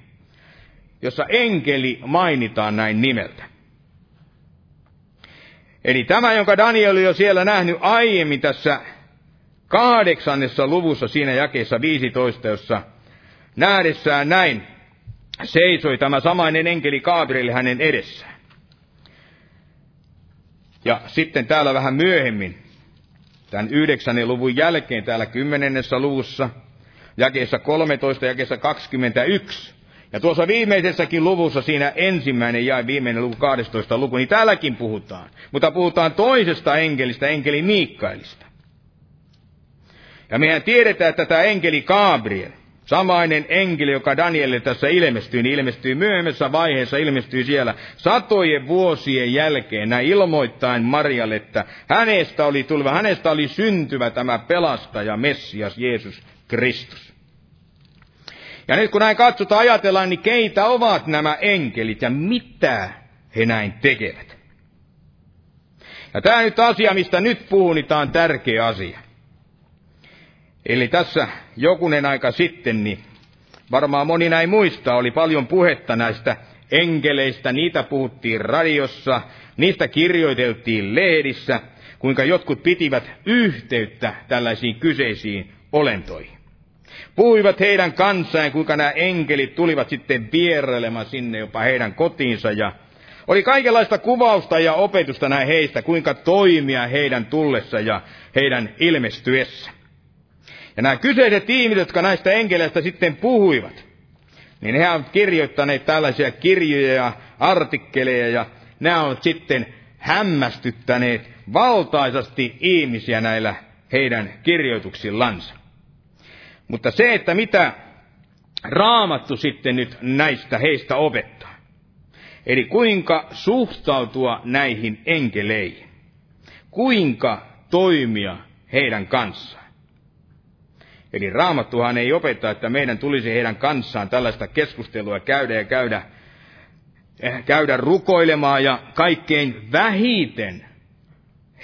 jossa enkeli mainitaan näin nimeltä. Eli tämä, jonka Daniel oli jo siellä nähnyt aiemmin tässä kahdeksannessa luvussa siinä jakeessa 15, jossa nähdessään näin seisoi tämä samainen enkeli Gabriel hänen edessään. Ja sitten täällä vähän myöhemmin, tämän yhdeksännen luvun jälkeen, täällä kymmenennessä luvussa, jakeessa 13, jakeessa 21, ja tuossa viimeisessäkin luvussa, siinä ensimmäinen ja viimeinen luku, 12 luku, niin täälläkin puhutaan. Mutta puhutaan toisesta enkelistä, enkeli Miikkailista. Ja mehän tiedetään, että tämä enkeli Gabriel, samainen enkeli, joka Danielille tässä ilmestyy, niin ilmestyy myöhemmässä vaiheessa, ilmestyy siellä satojen vuosien jälkeen, näin ilmoittain Marialle, että hänestä oli tuleva, hänestä oli syntyvä tämä pelastaja, Messias, Jeesus Kristus. Ja nyt kun näin katsotaan, ajatellaan, niin keitä ovat nämä enkelit ja mitä he näin tekevät. Ja tämä nyt asia, mistä nyt puhun, niin tämä on tärkeä asia. Eli tässä jokunen aika sitten, niin varmaan moni näin muistaa, oli paljon puhetta näistä enkeleistä, niitä puhuttiin radiossa, niistä kirjoiteltiin lehdissä, kuinka jotkut pitivät yhteyttä tällaisiin kyseisiin olentoihin. Puhuivat heidän kanssaan, kuinka nämä enkelit tulivat sitten vierailemaan sinne jopa heidän kotiinsa ja oli kaikenlaista kuvausta ja opetusta näin heistä, kuinka toimia heidän tullessa ja heidän ilmestyessä. Ja nämä kyseiset tiimit, jotka näistä enkeleistä sitten puhuivat, niin he ovat kirjoittaneet tällaisia kirjoja ja artikkeleja, ja nämä ovat sitten hämmästyttäneet valtaisasti ihmisiä näillä heidän kirjoituksillansa. Mutta se, että mitä raamattu sitten nyt näistä heistä opettaa, eli kuinka suhtautua näihin enkeleihin, kuinka toimia heidän kanssaan. Eli raamattuhan ei opeta, että meidän tulisi heidän kanssaan tällaista keskustelua käydä ja käydä, eh, käydä rukoilemaan ja kaikkein vähiten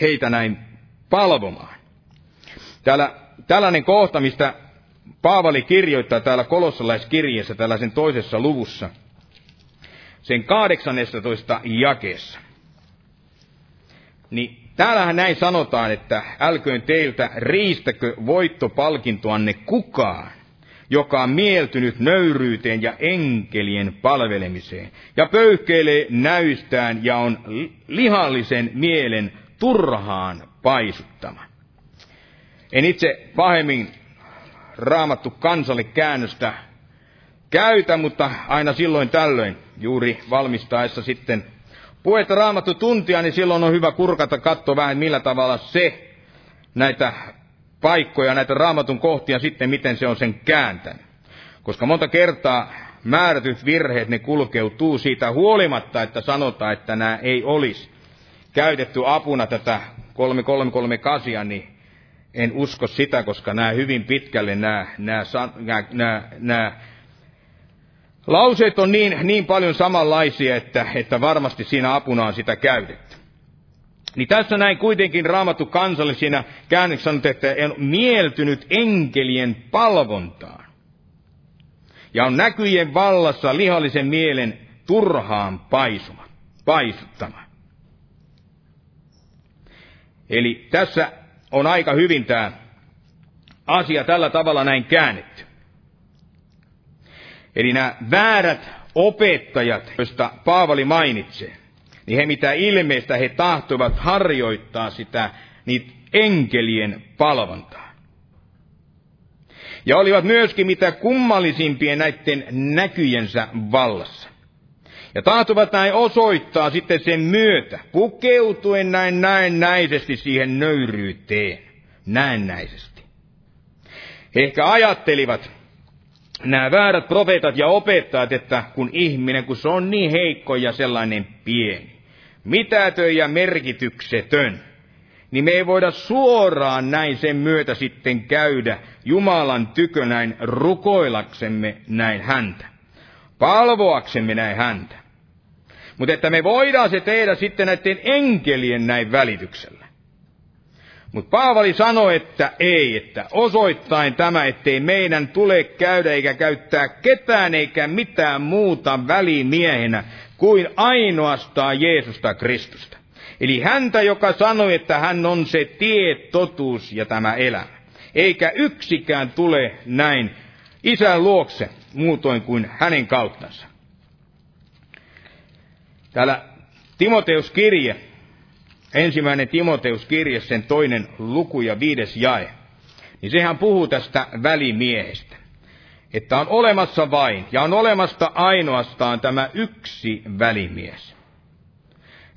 heitä näin palvomaan. Täällä, tällainen kohta, mistä Paavali kirjoittaa täällä kolossalaiskirjeessä tällaisen toisessa luvussa, sen 18 jakeessa. Niin täällähän näin sanotaan, että älköön teiltä riistäkö voittopalkintoanne kukaan, joka on mieltynyt nöyryyteen ja enkelien palvelemiseen, ja pöyhkeilee näystään ja on lihallisen mielen turhaan paisuttama. En itse pahemmin raamattu kansalle käännöstä käytä, mutta aina silloin tällöin, juuri valmistaessa sitten puhetta raamattu tuntia, niin silloin on hyvä kurkata katsoa vähän, millä tavalla se näitä paikkoja, näitä raamatun kohtia sitten, miten se on sen kääntänyt. Koska monta kertaa määrätyt virheet, ne kulkeutuu siitä huolimatta, että sanotaan, että nämä ei olisi käytetty apuna tätä 3338, niin en usko sitä, koska nämä hyvin pitkälle nämä, nämä, nämä, nämä, nämä lauseet on niin, niin paljon samanlaisia, että, että varmasti siinä apuna on sitä käytetty. Niin tässä näin kuitenkin raamattu kansalle siinä käännöksessä sanot, että on mieltynyt enkelien palvontaan. Ja on näkyjen vallassa lihallisen mielen turhaan paisuma, paisuttama. Eli tässä on aika hyvin tämä asia tällä tavalla näin käännetty. Eli nämä väärät opettajat, joista Paavali mainitsee, niin he mitä ilmeistä he tahtovat harjoittaa sitä niitä enkelien palvontaa. Ja olivat myöskin mitä kummallisimpien näiden näkyjensä vallassa. Ja tahtovat näin osoittaa sitten sen myötä, pukeutuen näin näennäisesti siihen nöyryyteen, näennäisesti. He ehkä ajattelivat, nämä väärät profeetat ja opettajat, että kun ihminen, kun se on niin heikko ja sellainen pieni, mitätön ja merkityksetön, niin me ei voida suoraan näin sen myötä sitten käydä Jumalan tykö näin rukoilaksemme näin häntä, palvoaksemme näin häntä. Mutta että me voidaan se tehdä sitten näiden enkelien näin välityksellä. Mutta Paavali sanoi, että ei, että osoittain tämä, ettei meidän tule käydä eikä käyttää ketään eikä mitään muuta välimiehenä kuin ainoastaan Jeesusta Kristusta. Eli häntä, joka sanoi, että hän on se tie, totuus ja tämä elämä. Eikä yksikään tule näin isän luokse muutoin kuin hänen kauttansa. Täällä Timoteus kirje, ensimmäinen Timoteus kirja, sen toinen luku ja viides jae, niin sehän puhuu tästä välimiehestä. Että on olemassa vain, ja on olemasta ainoastaan tämä yksi välimies.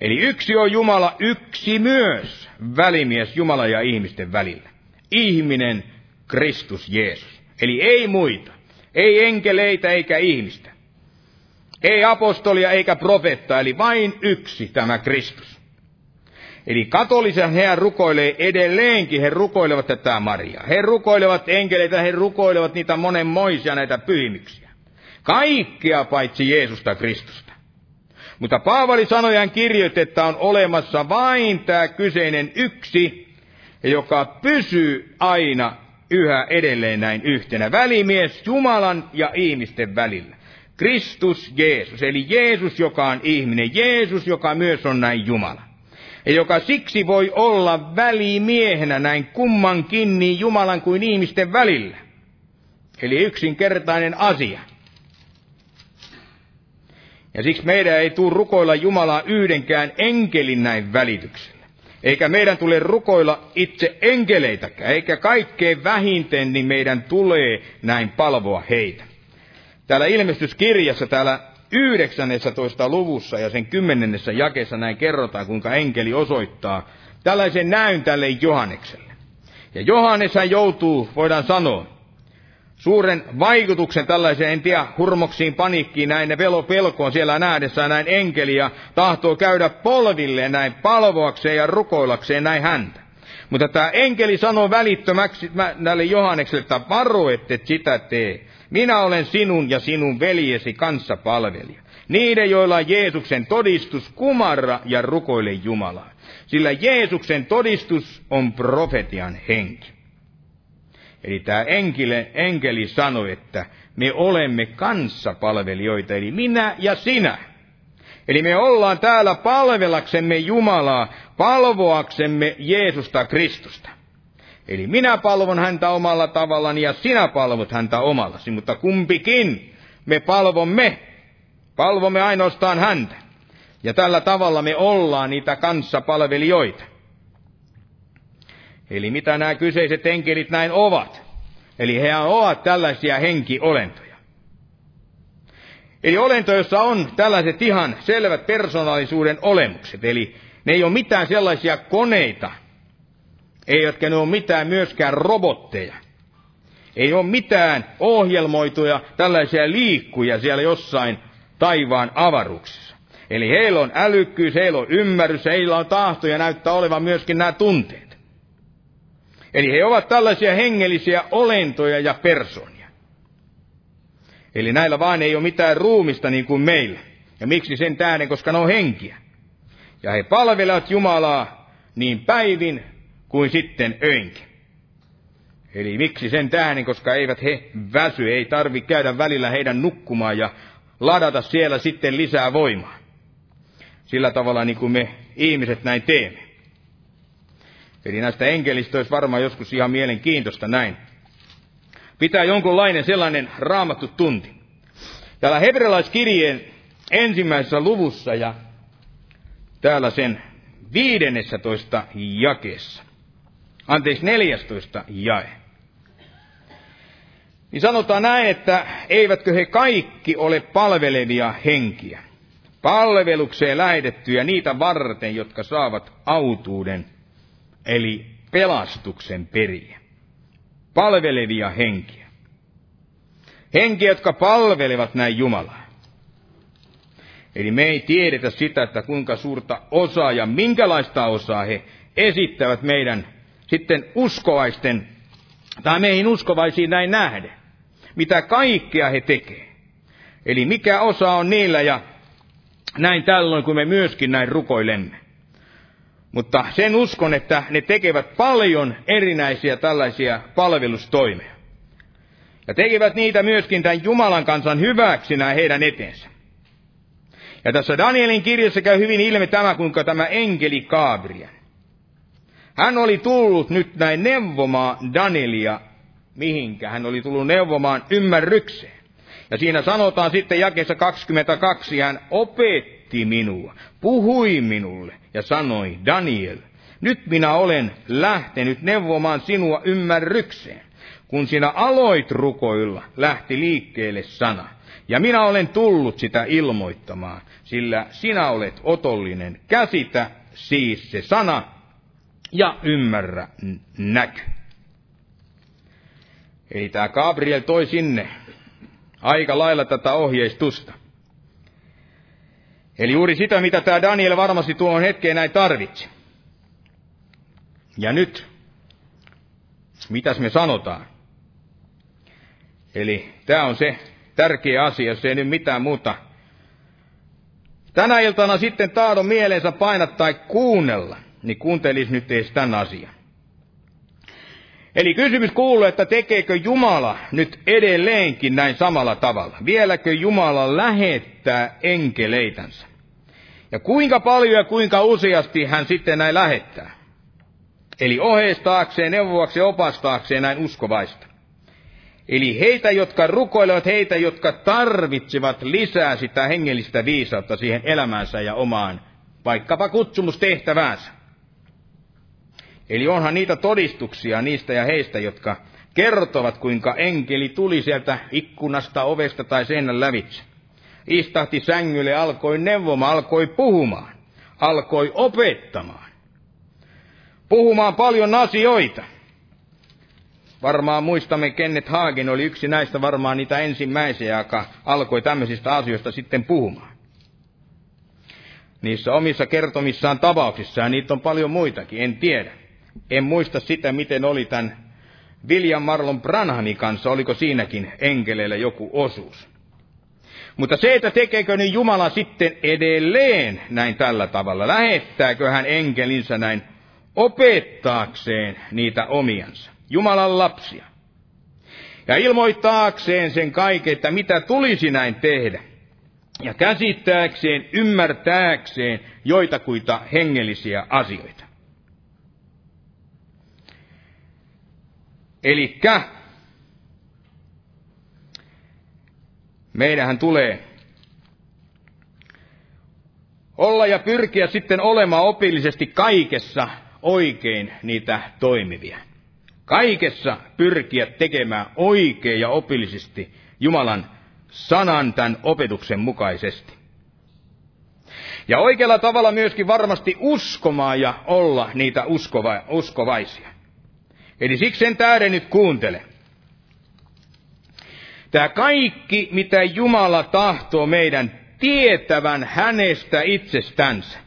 Eli yksi on Jumala, yksi myös välimies Jumala ja ihmisten välillä. Ihminen, Kristus Jeesus. Eli ei muita, ei enkeleitä eikä ihmistä. Ei apostolia eikä profetta, eli vain yksi tämä Kristus. Eli katolisen he rukoilee edelleenkin, he rukoilevat tätä Mariaa. He rukoilevat enkeleitä, he rukoilevat niitä monenmoisia näitä pyhimyksiä. Kaikkea paitsi Jeesusta Kristusta. Mutta Paavali sanojan kirjoitetta on olemassa vain tämä kyseinen yksi, joka pysyy aina yhä edelleen näin yhtenä. Välimies Jumalan ja ihmisten välillä. Kristus Jeesus, eli Jeesus, joka on ihminen, Jeesus, joka myös on näin Jumala. Ja joka siksi voi olla välimiehenä näin kummankin niin Jumalan kuin ihmisten välillä. Eli yksinkertainen asia. Ja siksi meidän ei tule rukoilla Jumalaa yhdenkään enkelin näin välityksellä. Eikä meidän tule rukoilla itse enkeleitäkään, eikä kaikkein vähintään, niin meidän tulee näin palvoa heitä. Täällä ilmestyskirjassa, täällä 19. luvussa ja sen kymmenennessä jakeessa näin kerrotaan, kuinka enkeli osoittaa tällaisen näyn tälle Johannekselle. Ja Johannes joutuu, voidaan sanoa, suuren vaikutuksen tällaiseen, en tiedä, hurmoksiin, paniikkiin, näin ne velo pelkoon siellä nähdessään näin enkeli ja tahtoo käydä polville näin palvoakseen ja rukoilakseen näin häntä. Mutta tämä enkeli sanoo välittömäksi näille Johannekselle, että varo, että sitä tee. Minä olen sinun ja sinun veljesi kanssa palvelija. Niiden, joilla on Jeesuksen todistus, kumarra ja rukoile Jumalaa. Sillä Jeesuksen todistus on profetian henki. Eli tämä enkele, enkeli sanoi, että me olemme kanssapalvelijoita, eli minä ja sinä. Eli me ollaan täällä palvelaksemme Jumalaa, palvoaksemme Jeesusta Kristusta. Eli minä palvon häntä omalla tavallani ja sinä palvot häntä omallasi, mutta kumpikin me palvomme. Palvomme ainoastaan häntä. Ja tällä tavalla me ollaan niitä kanssapalvelijoita. Eli mitä nämä kyseiset enkelit näin ovat? Eli he ovat tällaisia henkiolentoja. Eli olento, jossa on tällaiset ihan selvät persoonallisuuden olemukset. Eli ne ei ole mitään sellaisia koneita, eivätkä ne ole mitään myöskään robotteja. Ei ole mitään ohjelmoituja tällaisia liikkuja siellä jossain taivaan avaruuksissa. Eli heillä on älykkyys, heillä on ymmärrys, heillä on tahto ja näyttää olevan myöskin nämä tunteet. Eli he ovat tällaisia hengellisiä olentoja ja persoonia. Eli näillä vaan ei ole mitään ruumista niin kuin meillä. Ja miksi sen tähden, koska ne on henkiä. Ja he palvelevat Jumalaa niin päivin kuin sitten öinkin. Eli miksi sen tähden, koska eivät he väsy, ei tarvi käydä välillä heidän nukkumaan ja ladata siellä sitten lisää voimaa. Sillä tavalla niin kuin me ihmiset näin teemme. Eli näistä enkelistä olisi varmaan joskus ihan mielenkiintoista näin. Pitää jonkunlainen sellainen raamattu tunti. Täällä hebrealaiskirjeen ensimmäisessä luvussa ja täällä sen viidennessä toista jakeessa anteeksi 14 jae. Niin sanotaan näin, että eivätkö he kaikki ole palvelevia henkiä, palvelukseen lähetettyjä niitä varten, jotka saavat autuuden, eli pelastuksen periä. Palvelevia henkiä. Henkiä, jotka palvelevat näin Jumalaa. Eli me ei tiedetä sitä, että kuinka suurta osaa ja minkälaista osaa he esittävät meidän sitten uskovaisten, tai meihin uskovaisiin näin nähden, mitä kaikkea he tekee. Eli mikä osa on niillä ja näin tällöin, kun me myöskin näin rukoilemme. Mutta sen uskon, että ne tekevät paljon erinäisiä tällaisia palvelustoimia. Ja tekevät niitä myöskin tämän Jumalan kansan hyväksi näin heidän eteensä. Ja tässä Danielin kirjassa käy hyvin ilmi tämä, kuinka tämä enkeli Gabriel, hän oli tullut nyt näin neuvomaan Danielia, mihinkä hän oli tullut neuvomaan ymmärrykseen. Ja siinä sanotaan sitten jakessa 22, hän opetti minua, puhui minulle ja sanoi, Daniel, nyt minä olen lähtenyt neuvomaan sinua ymmärrykseen. Kun sinä aloit rukoilla, lähti liikkeelle sana. Ja minä olen tullut sitä ilmoittamaan, sillä sinä olet otollinen. Käsitä siis se sana ja ymmärrä näky. Eli tämä Gabriel toi sinne aika lailla tätä ohjeistusta. Eli juuri sitä, mitä tämä Daniel varmasti tuohon hetkeen näin tarvitsi. Ja nyt, mitäs me sanotaan? Eli tämä on se tärkeä asia, jos ei nyt mitään muuta. Tänä iltana sitten taadon mieleensä painat tai kuunnella, niin kuuntelis nyt edes tämän asian. Eli kysymys kuuluu, että tekeekö Jumala nyt edelleenkin näin samalla tavalla? Vieläkö Jumala lähettää enkeleitänsä? Ja kuinka paljon ja kuinka useasti hän sitten näin lähettää? Eli oheistaakseen, neuvoakseen, opastaakseen näin uskovaista. Eli heitä, jotka rukoilevat, heitä, jotka tarvitsevat lisää sitä hengellistä viisautta siihen elämäänsä ja omaan vaikkapa kutsumustehtäväänsä. Eli onhan niitä todistuksia niistä ja heistä, jotka kertovat, kuinka enkeli tuli sieltä ikkunasta, ovesta tai seinän lävitse. Istahti sängylle, alkoi neuvomaan, alkoi puhumaan, alkoi opettamaan. Puhumaan paljon asioita. Varmaan muistamme, Kenneth Hagen oli yksi näistä varmaan niitä ensimmäisiä, joka alkoi tämmöisistä asioista sitten puhumaan. Niissä omissa kertomissaan tapauksissaan, niitä on paljon muitakin, en tiedä. En muista sitä, miten oli tämän William Marlon Branhamin kanssa, oliko siinäkin enkeleillä joku osuus. Mutta se, että tekeekö niin Jumala sitten edelleen näin tällä tavalla, lähettääkö hän enkelinsä näin opettaakseen niitä omiansa, Jumalan lapsia. Ja ilmoittaakseen sen kaiken, että mitä tulisi näin tehdä. Ja käsittääkseen, ymmärtääkseen joitakuita hengellisiä asioita. Elikkä meidähän tulee olla ja pyrkiä sitten olemaan opillisesti kaikessa oikein niitä toimivia. Kaikessa pyrkiä tekemään oikein ja opillisesti Jumalan sanan tämän opetuksen mukaisesti. Ja oikealla tavalla myöskin varmasti uskomaan ja olla niitä uskova, uskovaisia. Eli siksi sen tähden nyt kuuntele. Tämä kaikki, mitä Jumala tahtoo meidän tietävän hänestä itsestänsä.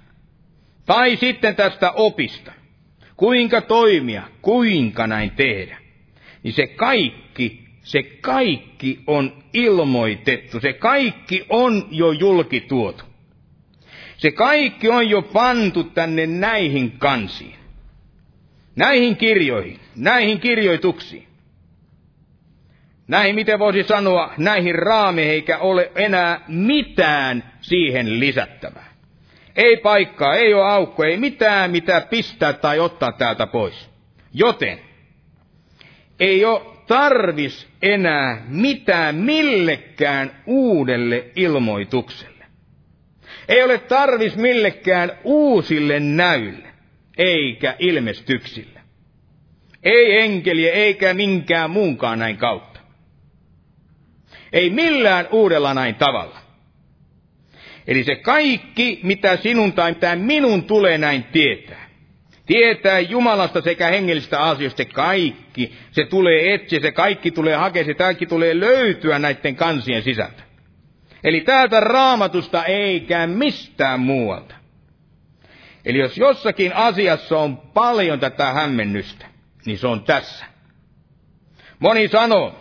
Tai sitten tästä opista. Kuinka toimia, kuinka näin tehdä. Niin se kaikki, se kaikki on ilmoitettu. Se kaikki on jo julkituotu. Se kaikki on jo pantu tänne näihin kansiin. Näihin kirjoihin, näihin kirjoituksiin. Näihin, miten voisi sanoa, näihin raameihin eikä ole enää mitään siihen lisättävää. Ei paikkaa, ei ole aukko, ei mitään, mitä pistää tai ottaa täältä pois. Joten ei ole tarvis enää mitään millekään uudelle ilmoitukselle. Ei ole tarvis millekään uusille näylle eikä ilmestyksillä. Ei enkeliä eikä minkään muunkaan näin kautta. Ei millään uudella näin tavalla. Eli se kaikki, mitä sinun tai mitä minun tulee näin tietää. Tietää Jumalasta sekä hengellistä asioista kaikki. Se tulee etsiä, se kaikki tulee hakea, se kaikki tulee löytyä näiden kansien sisältä. Eli täältä raamatusta eikä mistään muualta. Eli jos jossakin asiassa on paljon tätä hämmennystä, niin se on tässä. Moni sanoo,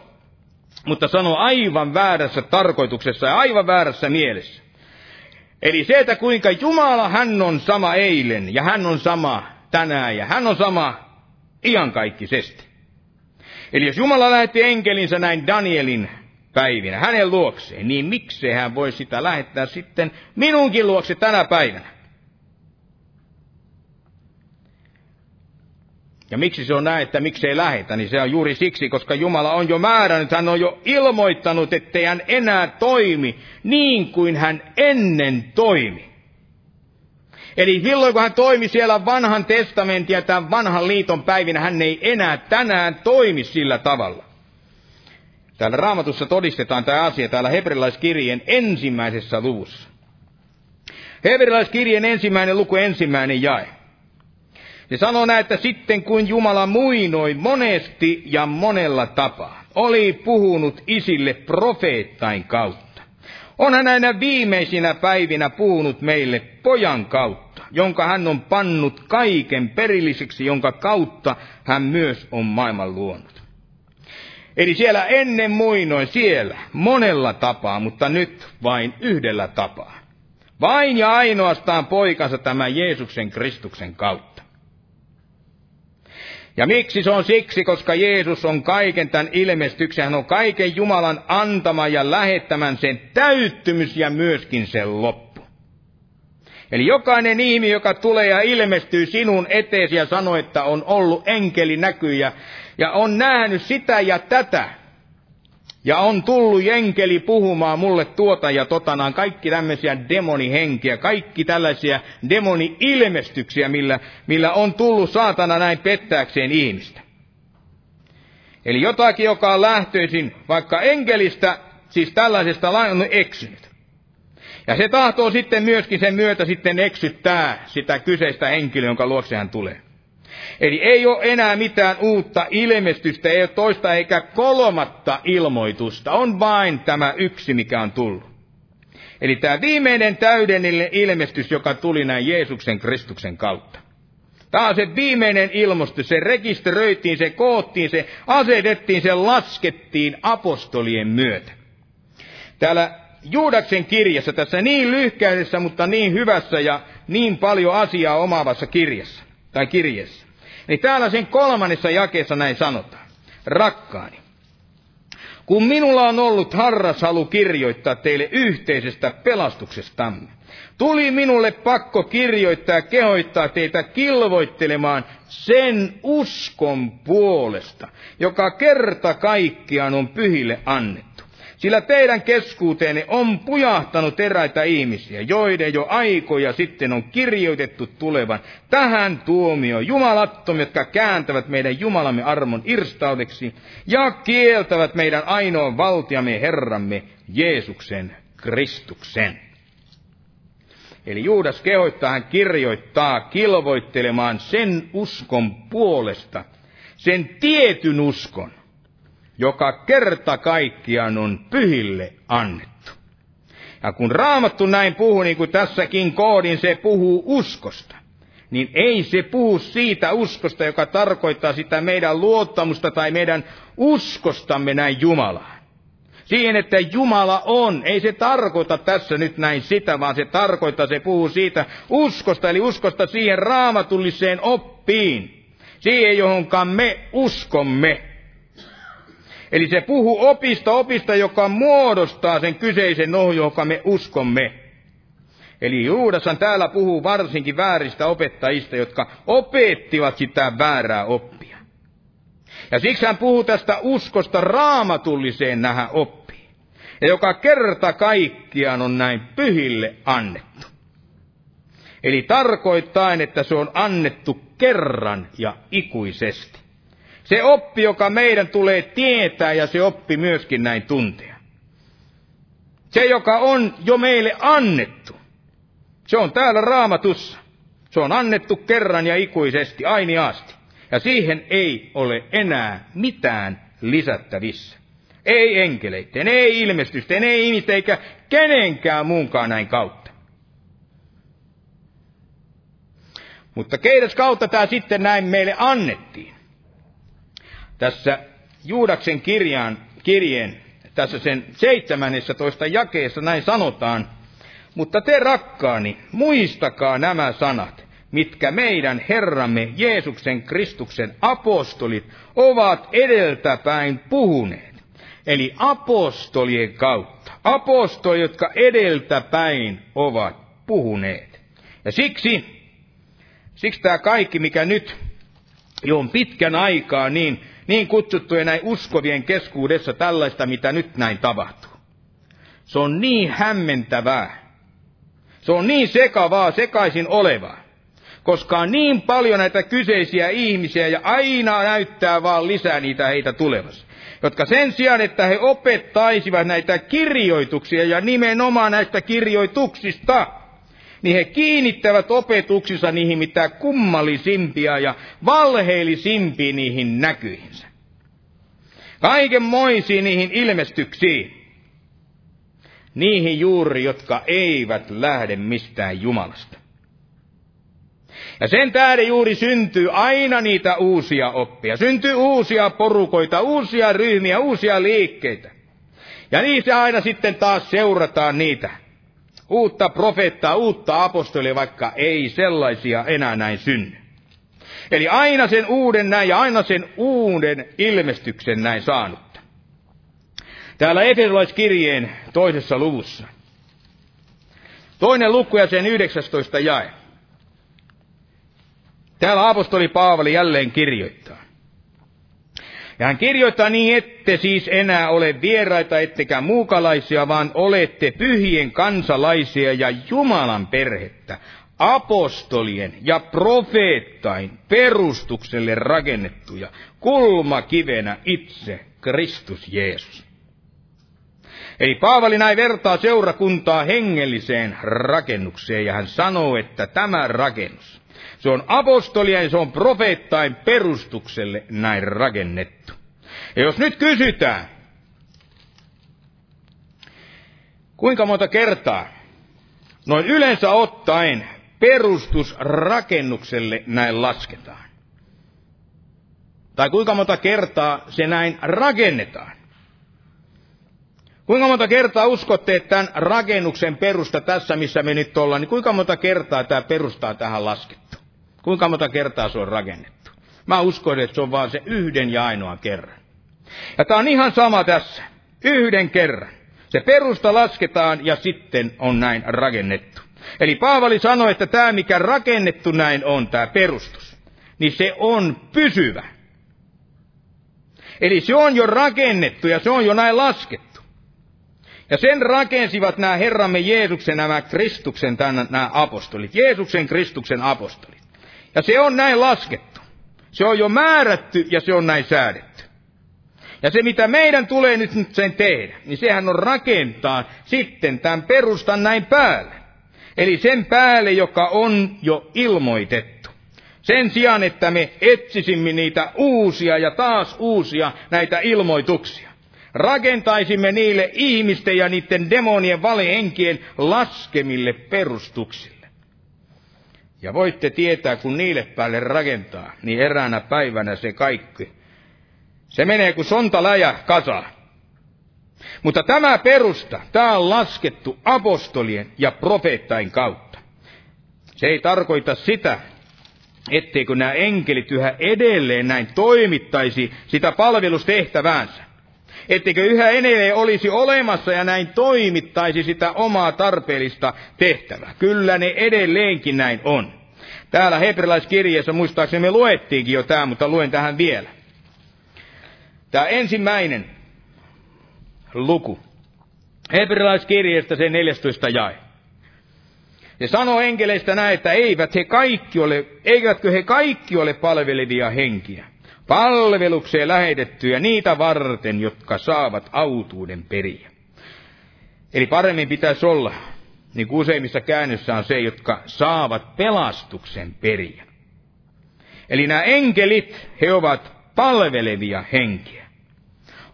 mutta sanoo aivan väärässä tarkoituksessa ja aivan väärässä mielessä. Eli se, että kuinka Jumala, hän on sama eilen ja hän on sama tänään ja hän on sama iankaikkisesti. Eli jos Jumala lähetti enkelinsä näin Danielin päivinä hänen luokseen, niin miksei hän voi sitä lähettää sitten minunkin luokse tänä päivänä? Ja miksi se on näin, että miksi ei lähetä, niin se on juuri siksi, koska Jumala on jo määrännyt, hän on jo ilmoittanut, ettei hän enää toimi niin kuin hän ennen toimi. Eli silloin kun hän toimi siellä vanhan testamentin ja tämän vanhan liiton päivinä, hän ei enää tänään toimi sillä tavalla. Täällä raamatussa todistetaan tämä asia täällä hebrealaiskirjeen ensimmäisessä luvussa. Hebrealaiskirjeen ensimmäinen luku, ensimmäinen jae. Se sanoo näin, että sitten kun Jumala muinoi monesti ja monella tapaa, oli puhunut isille profeettain kautta. On hän näinä viimeisinä päivinä puhunut meille pojan kautta, jonka hän on pannut kaiken perilliseksi, jonka kautta hän myös on maailman luonut. Eli siellä ennen muinoin siellä, monella tapaa, mutta nyt vain yhdellä tapaa. Vain ja ainoastaan poikansa tämän Jeesuksen Kristuksen kautta. Ja miksi se on siksi, koska Jeesus on kaiken tämän ilmestyksen, hän on kaiken Jumalan antama ja lähettämän sen täyttymys ja myöskin sen loppu. Eli jokainen ihminen, joka tulee ja ilmestyy sinun eteesi ja sanoo, että on ollut enkeli näkyjä ja on nähnyt sitä ja tätä, ja on tullut jenkeli puhumaan mulle tuota ja totanaan, kaikki tämmöisiä demonihenkiä, kaikki tällaisia demoni-ilmestyksiä, millä, millä on tullut saatana näin pettääkseen ihmistä. Eli jotakin, joka on lähtöisin vaikka enkelistä, siis tällaisesta on eksynyt. Ja se tahtoo sitten myöskin sen myötä sitten eksyttää sitä kyseistä henkilöä, jonka luokse hän tulee. Eli ei ole enää mitään uutta ilmestystä, ei ole toista eikä kolmatta ilmoitusta, on vain tämä yksi, mikä on tullut. Eli tämä viimeinen täydellinen ilmestys, joka tuli näin Jeesuksen Kristuksen kautta. Tämä on se viimeinen ilmostus, se rekisteröitiin, se koottiin, se asetettiin, se laskettiin apostolien myötä. Täällä Juudaksen kirjassa, tässä niin lyhkäisessä, mutta niin hyvässä ja niin paljon asiaa omaavassa kirjassa, tai kirjassa. Niin täällä sen kolmannessa jakeessa näin sanotaan. Rakkaani, kun minulla on ollut harras halu kirjoittaa teille yhteisestä pelastuksestamme, tuli minulle pakko kirjoittaa ja kehoittaa teitä kilvoittelemaan sen uskon puolesta, joka kerta kaikkiaan on pyhille annettu. Sillä teidän keskuuteenne on pujahtanut eräitä ihmisiä, joiden jo aikoja sitten on kirjoitettu tulevan tähän tuomio jumalattomia, jotka kääntävät meidän Jumalamme armon irstaudeksi ja kieltävät meidän ainoan valtiamme Herramme Jeesuksen Kristuksen. Eli Juudas kehoittaa, hän kirjoittaa kilvoittelemaan sen uskon puolesta, sen tietyn uskon, joka kerta kaikkiaan on pyhille annettu. Ja kun raamattu näin puhuu, niin kuin tässäkin koodin se puhuu uskosta, niin ei se puhu siitä uskosta, joka tarkoittaa sitä meidän luottamusta tai meidän uskostamme näin Jumalaan. Siihen, että Jumala on, ei se tarkoita tässä nyt näin sitä, vaan se tarkoittaa, se puhuu siitä uskosta, eli uskosta siihen raamatulliseen oppiin. Siihen, johonka me uskomme. Eli se puhuu opista, opista, joka muodostaa sen kyseisen ohjelman, joka me uskomme. Eli Juudashan täällä puhuu varsinkin vääristä opettajista, jotka opettivat sitä väärää oppia. Ja siksi hän puhuu tästä uskosta raamatulliseen nähä oppiin, ja joka kerta kaikkiaan on näin pyhille annettu. Eli tarkoittain, että se on annettu kerran ja ikuisesti. Se oppi, joka meidän tulee tietää ja se oppi myöskin näin tuntea. Se, joka on jo meille annettu. Se on täällä raamatussa. Se on annettu kerran ja ikuisesti, ainiasti. Ja siihen ei ole enää mitään lisättävissä. Ei enkeleiden, ei ilmestysten, ei ihmisten eikä kenenkään muunkaan näin kautta. Mutta keidas kautta tämä sitten näin meille annettiin? Tässä Juudaksen kirjaan, kirjeen, tässä sen 17 jakeessa näin sanotaan, mutta te rakkaani, muistakaa nämä sanat, mitkä meidän Herramme Jeesuksen Kristuksen apostolit ovat edeltäpäin puhuneet. Eli apostolien kautta. Apostoli, jotka edeltäpäin ovat puhuneet. Ja siksi, siksi tämä kaikki, mikä nyt jo on pitkän aikaa, niin niin kutsuttujen näin uskovien keskuudessa tällaista, mitä nyt näin tapahtuu. Se on niin hämmentävää. Se on niin sekavaa, sekaisin olevaa. Koska on niin paljon näitä kyseisiä ihmisiä ja aina näyttää vaan lisää niitä heitä tulevassa. Jotka sen sijaan, että he opettaisivat näitä kirjoituksia ja nimenomaan näistä kirjoituksista, niin he kiinnittävät opetuksissa niihin mitä kummallisimpia ja valheellisimpia niihin näkyihinsä. Kaikenmoisiin niihin ilmestyksiin. Niihin juuri, jotka eivät lähde mistään Jumalasta. Ja sen tähden juuri syntyy aina niitä uusia oppia. Syntyy uusia porukoita, uusia ryhmiä, uusia liikkeitä. Ja niissä aina sitten taas seurataan niitä. Uutta profeettaa, uutta apostolia, vaikka ei sellaisia enää näin synny. Eli aina sen uuden näin ja aina sen uuden ilmestyksen näin saanutta. Täällä Efesolaiskirjeen toisessa luvussa. Toinen luku ja sen 19 jae. Täällä apostoli Paavali jälleen kirjoittaa. Ja hän kirjoittaa niin, ette siis enää ole vieraita ettekä muukalaisia, vaan olette pyhien kansalaisia ja Jumalan perhettä, apostolien ja profeettain perustukselle rakennettuja, kulmakivenä itse Kristus Jeesus. Eli Paavali näin vertaa seurakuntaa hengelliseen rakennukseen ja hän sanoo, että tämä rakennus, se on apostolien, se on profeettain perustukselle näin rakennettu. Ja jos nyt kysytään, kuinka monta kertaa noin yleensä ottaen perustusrakennukselle näin lasketaan? Tai kuinka monta kertaa se näin rakennetaan? Kuinka monta kertaa uskotte, että tämän rakennuksen perusta tässä, missä me nyt ollaan, niin kuinka monta kertaa tämä perustaa tähän laskettu? Kuinka monta kertaa se on rakennettu? Mä uskon, että se on vaan se yhden ja ainoan kerran. Ja tämä on ihan sama tässä. Yhden kerran. Se perusta lasketaan ja sitten on näin rakennettu. Eli Paavali sanoi, että tämä mikä rakennettu näin on, tämä perustus, niin se on pysyvä. Eli se on jo rakennettu ja se on jo näin laskettu. Ja sen rakensivat nämä Herramme Jeesuksen, nämä Kristuksen, nämä apostolit, Jeesuksen Kristuksen apostolit. Ja se on näin laskettu. Se on jo määrätty ja se on näin säädetty. Ja se, mitä meidän tulee nyt sen tehdä, niin sehän on rakentaa sitten tämän perustan näin päälle. Eli sen päälle, joka on jo ilmoitettu. Sen sijaan, että me etsisimme niitä uusia ja taas uusia näitä ilmoituksia. Rakentaisimme niille ihmisten ja niiden demonien valehenkien laskemille perustuksille. Ja voitte tietää, kun niille päälle rakentaa, niin eräänä päivänä se kaikki. Se menee kuin sonta läjä kasa. Mutta tämä perusta, tämä on laskettu apostolien ja profeettain kautta. Se ei tarkoita sitä, etteikö nämä enkelit yhä edelleen näin toimittaisi sitä palvelustehtäväänsä. Etteikö yhä edelleen olisi olemassa ja näin toimittaisi sitä omaa tarpeellista tehtävää. Kyllä ne edelleenkin näin on. Täällä hebrealaiskirjeessä muistaakseni me luettiinkin jo tämä, mutta luen tähän vielä. Tämä ensimmäinen luku. Hebrealaiskirjeestä se 14 jae. Ja sanoo enkeleistä näin, että eivät he kaikki ole, eivätkö he kaikki ole palvelevia henkiä, palvelukseen lähetettyjä niitä varten, jotka saavat autuuden periä. Eli paremmin pitäisi olla, niin kuin useimmissa käännössä on se, jotka saavat pelastuksen periä. Eli nämä enkelit, he ovat palvelevia henkiä.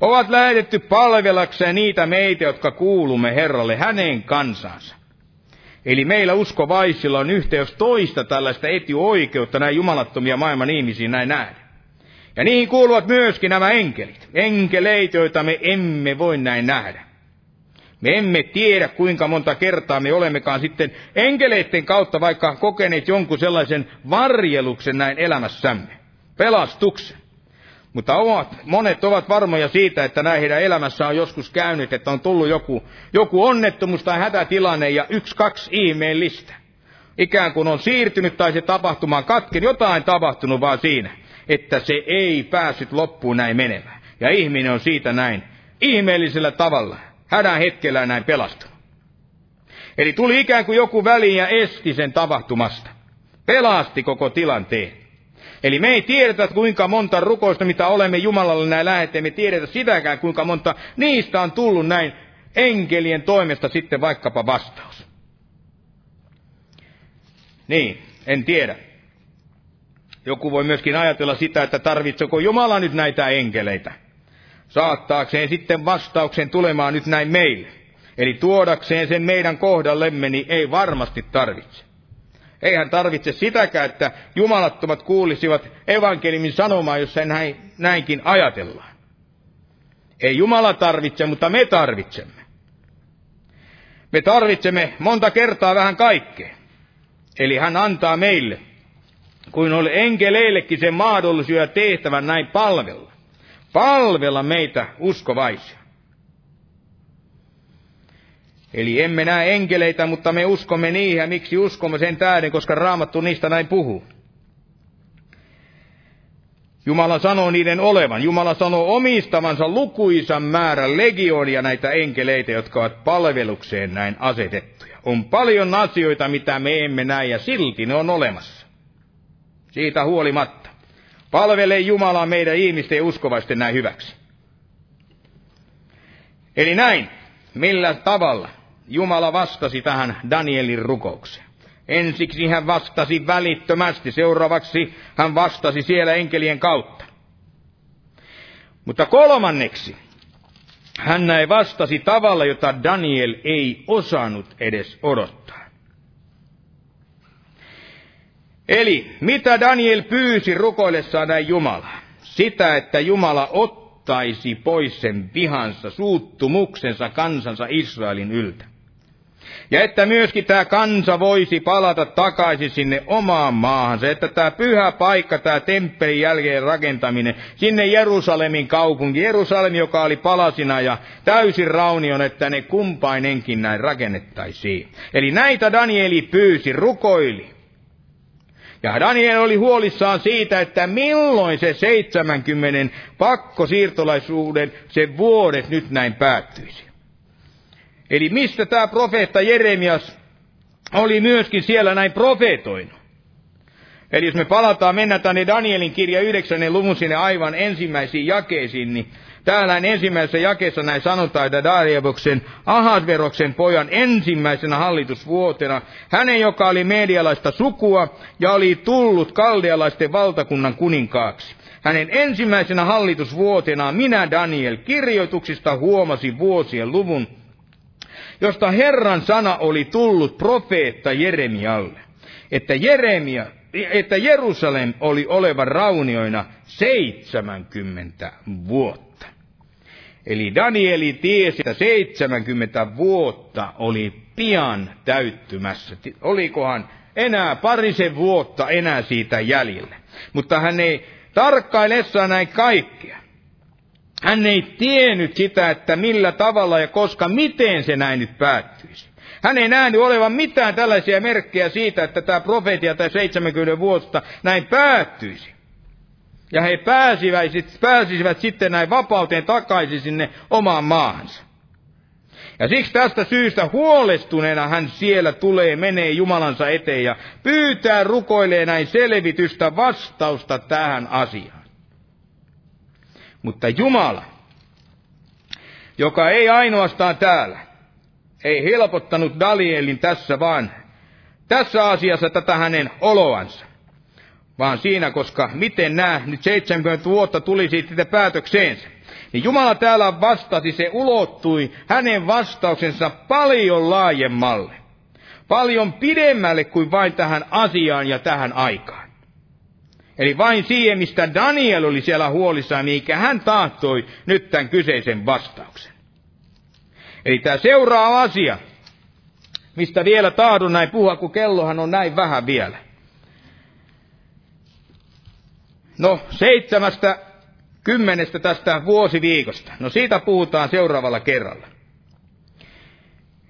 Ovat lähetetty palvelakseen niitä meitä, jotka kuulumme Herralle hänen kansansa. Eli meillä uskovaisilla on yhteys toista tällaista etioikeutta näin jumalattomia maailman ihmisiin näin nähdä. Ja niihin kuuluvat myöskin nämä enkelit. Enkeleitä, joita me emme voi näin nähdä. Me emme tiedä, kuinka monta kertaa me olemmekaan sitten enkeleiden kautta vaikka kokeneet jonkun sellaisen varjeluksen näin elämässämme. Pelastuksen. Mutta ovat, monet ovat varmoja siitä, että näin heidän elämässä on joskus käynyt, että on tullut joku, joku onnettomuus tai hätätilanne ja yksi, kaksi ihmeellistä. Ikään kuin on siirtynyt tai se tapahtumaan katken, jotain tapahtunut vaan siinä että se ei päässyt loppuun näin menemään. Ja ihminen on siitä näin ihmeellisellä tavalla, hädän hetkellä näin pelastunut. Eli tuli ikään kuin joku väliin ja esti sen tapahtumasta. Pelasti koko tilanteen. Eli me ei tiedetä, kuinka monta rukousta, mitä olemme Jumalalle näin läheteen, me tiedetä sitäkään, kuinka monta niistä on tullut näin enkelien toimesta sitten vaikkapa vastaus. Niin, en tiedä. Joku voi myöskin ajatella sitä, että tarvitseko Jumala nyt näitä enkeleitä. Saattaakseen sitten vastauksen tulemaan nyt näin meille. Eli tuodakseen sen meidän kohdallemme, niin ei varmasti tarvitse. Eihän tarvitse sitäkään, että jumalattomat kuulisivat evankeliumin sanomaa, jos näin, näinkin ajatellaan. Ei Jumala tarvitse, mutta me tarvitsemme. Me tarvitsemme monta kertaa vähän kaikkea. Eli hän antaa meille, kuin oli enkeleillekin sen mahdollisuus ja tehtävän näin palvella. Palvella meitä uskovaisia. Eli emme näe enkeleitä, mutta me uskomme niihin, ja miksi uskomme sen tähden, koska Raamattu niistä näin puhuu. Jumala sanoo niiden olevan. Jumala sanoo omistavansa lukuisan määrän legioonia näitä enkeleitä, jotka ovat palvelukseen näin asetettuja. On paljon asioita, mitä me emme näe, ja silti ne on olemassa. Siitä huolimatta. Palvelee Jumalaa meidän ihmisten uskovaisten näin hyväksi. Eli näin, millä tavalla Jumala vastasi tähän Danielin rukoukseen. Ensiksi hän vastasi välittömästi, seuraavaksi hän vastasi siellä enkelien kautta. Mutta kolmanneksi hän näin vastasi tavalla, jota Daniel ei osannut edes odottaa. Eli mitä Daniel pyysi rukoillessaan näin Jumalaa? Sitä, että Jumala ottaisi pois sen vihansa, suuttumuksensa kansansa Israelin yltä. Ja että myöskin tämä kansa voisi palata takaisin sinne omaan maahansa, että tämä pyhä paikka, tämä temppelin jälkeen rakentaminen, sinne Jerusalemin kaupunki, Jerusalem, joka oli palasina ja täysin raunion, että ne kumpainenkin näin rakennettaisiin. Eli näitä Danieli pyysi, rukoili. Ja Daniel oli huolissaan siitä, että milloin se 70 pakkosiirtolaisuuden se vuodet nyt näin päättyisi. Eli mistä tämä profeetta Jeremias oli myöskin siellä näin profeetoinut. Eli jos me palataan, mennä tänne Danielin kirja 9. luvun sinne aivan ensimmäisiin jakeisiin, niin täällä ensimmäisessä jakeessa näin sanotaan, että Darievoksen Ahasveroksen pojan ensimmäisenä hallitusvuotena, hänen joka oli medialaista sukua ja oli tullut kaldealaisten valtakunnan kuninkaaksi. Hänen ensimmäisenä hallitusvuotena minä Daniel kirjoituksista huomasin vuosien luvun josta Herran sana oli tullut profeetta Jeremialle, että, Jeremia, että Jerusalem oli oleva raunioina 70 vuotta. Eli Danieli tiesi, että 70 vuotta oli pian täyttymässä. Olikohan enää parisen vuotta enää siitä jäljellä. Mutta hän ei tarkkailessaan näin kaikkea. Hän ei tiennyt sitä, että millä tavalla ja koska, miten se näin nyt päättyisi. Hän ei nähnyt olevan mitään tällaisia merkkejä siitä, että tämä profeetia tai 70 vuotta näin päättyisi. Ja he pääsivät, pääsisivät sitten näin vapauteen takaisin sinne omaan maahansa. Ja siksi tästä syystä huolestuneena hän siellä tulee, menee Jumalansa eteen ja pyytää, rukoilee näin selvitystä, vastausta tähän asiaan. Mutta Jumala, joka ei ainoastaan täällä, ei helpottanut Danielin tässä vaan tässä asiassa tätä hänen oloansa, vaan siinä, koska miten nämä nyt 70 vuotta tuli siitä päätökseensä. Niin Jumala täällä vastasi, se ulottui hänen vastauksensa paljon laajemmalle, paljon pidemmälle kuin vain tähän asiaan ja tähän aikaan. Eli vain siihen, mistä Daniel oli siellä huolissaan, mikä hän tahtoi nyt tämän kyseisen vastauksen. Eli tämä seuraava asia, mistä vielä tahdon näin puhua, kun kellohan on näin vähän vielä. No, seitsemästä kymmenestä tästä vuosiviikosta. No siitä puhutaan seuraavalla kerralla.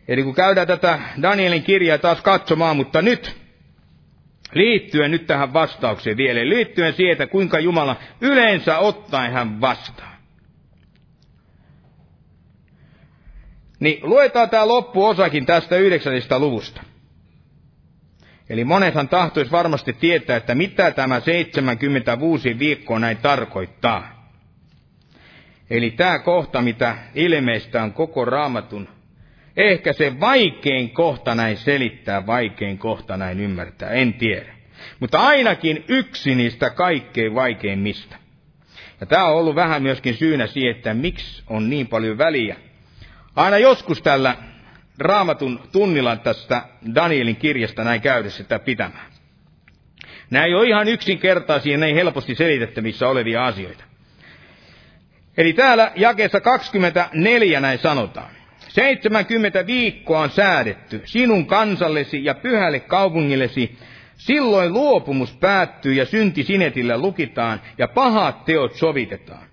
Eli kun käydään tätä Danielin kirjaa taas katsomaan, mutta nyt liittyen nyt tähän vastaukseen vielä, liittyen siihen, että kuinka Jumala yleensä ottaen hän vastaa. Niin luetaan tämä loppuosakin tästä yhdeksännestä luvusta. Eli monethan tahtoisi varmasti tietää, että mitä tämä 76 viikkoa näin tarkoittaa. Eli tämä kohta, mitä ilmeistä on koko raamatun, ehkä se vaikein kohta näin selittää, vaikein kohta näin ymmärtää, en tiedä. Mutta ainakin yksi niistä kaikkein vaikeimmista. Ja tämä on ollut vähän myöskin syynä siihen, että miksi on niin paljon väliä. Aina joskus tällä raamatun tunnilla tästä Danielin kirjasta näin käydä sitä pitämään. Nämä ei ole ihan yksinkertaisia, näin helposti selitettävissä olevia asioita. Eli täällä jakeessa 24 näin sanotaan. 70 viikkoa on säädetty sinun kansallesi ja pyhälle kaupungillesi. Silloin luopumus päättyy ja synti sinetillä lukitaan ja pahat teot sovitetaan.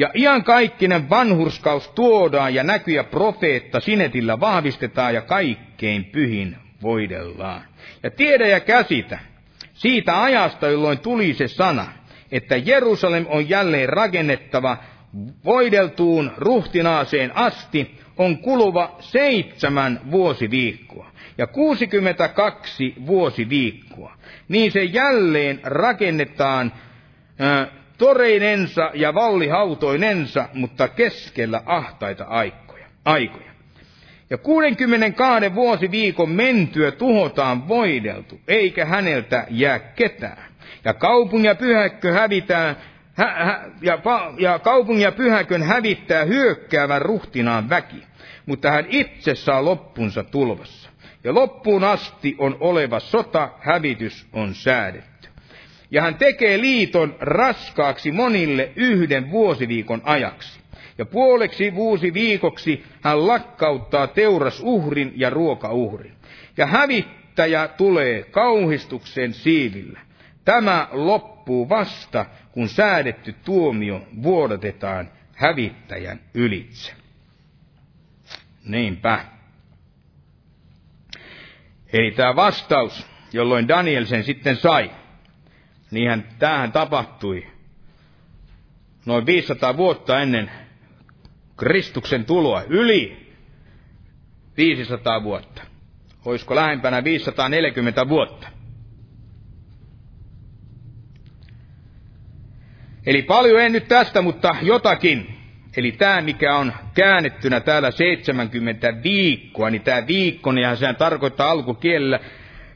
Ja iankaikkinen vanhurskaus tuodaan ja näkyjä profeetta sinetillä vahvistetaan ja kaikkein pyhin voidellaan. Ja tiedä ja käsitä siitä ajasta, jolloin tuli se sana, että Jerusalem on jälleen rakennettava voideltuun ruhtinaaseen asti, on kuluva seitsemän vuosiviikkoa ja 62 vuosiviikkoa. Niin se jälleen rakennetaan toreinensa ja vallihautoinensa, mutta keskellä ahtaita aikoja. aikoja. Ja 62 vuosiviikon mentyä tuhotaan voideltu, eikä häneltä jää ketään. Ja kaupungin ja pyhäkkö hävitään, hä, hä, ja, ja kaupungin ja pyhäkön hävittää hyökkäävän ruhtinaan väki, mutta hän itse saa loppunsa tulvassa. Ja loppuun asti on oleva sota, hävitys on säädetty. Ja hän tekee liiton raskaaksi monille yhden vuosiviikon ajaksi. Ja puoleksi vuosiviikoksi hän lakkauttaa teurasuhrin ja ruokauhrin. Ja hävittäjä tulee kauhistuksen siivillä. Tämä loppuu vasta, kun säädetty tuomio vuodatetaan hävittäjän ylitse. Niinpä. Eli tämä vastaus, jolloin Daniel sen sitten sai, Niinhän tämähän tapahtui noin 500 vuotta ennen Kristuksen tuloa, yli 500 vuotta. Olisiko lähempänä 540 vuotta? Eli paljon en nyt tästä, mutta jotakin. Eli tämä, mikä on käännettynä täällä 70 viikkoa, niin tämä viikko, niin sehän tarkoittaa alkukielellä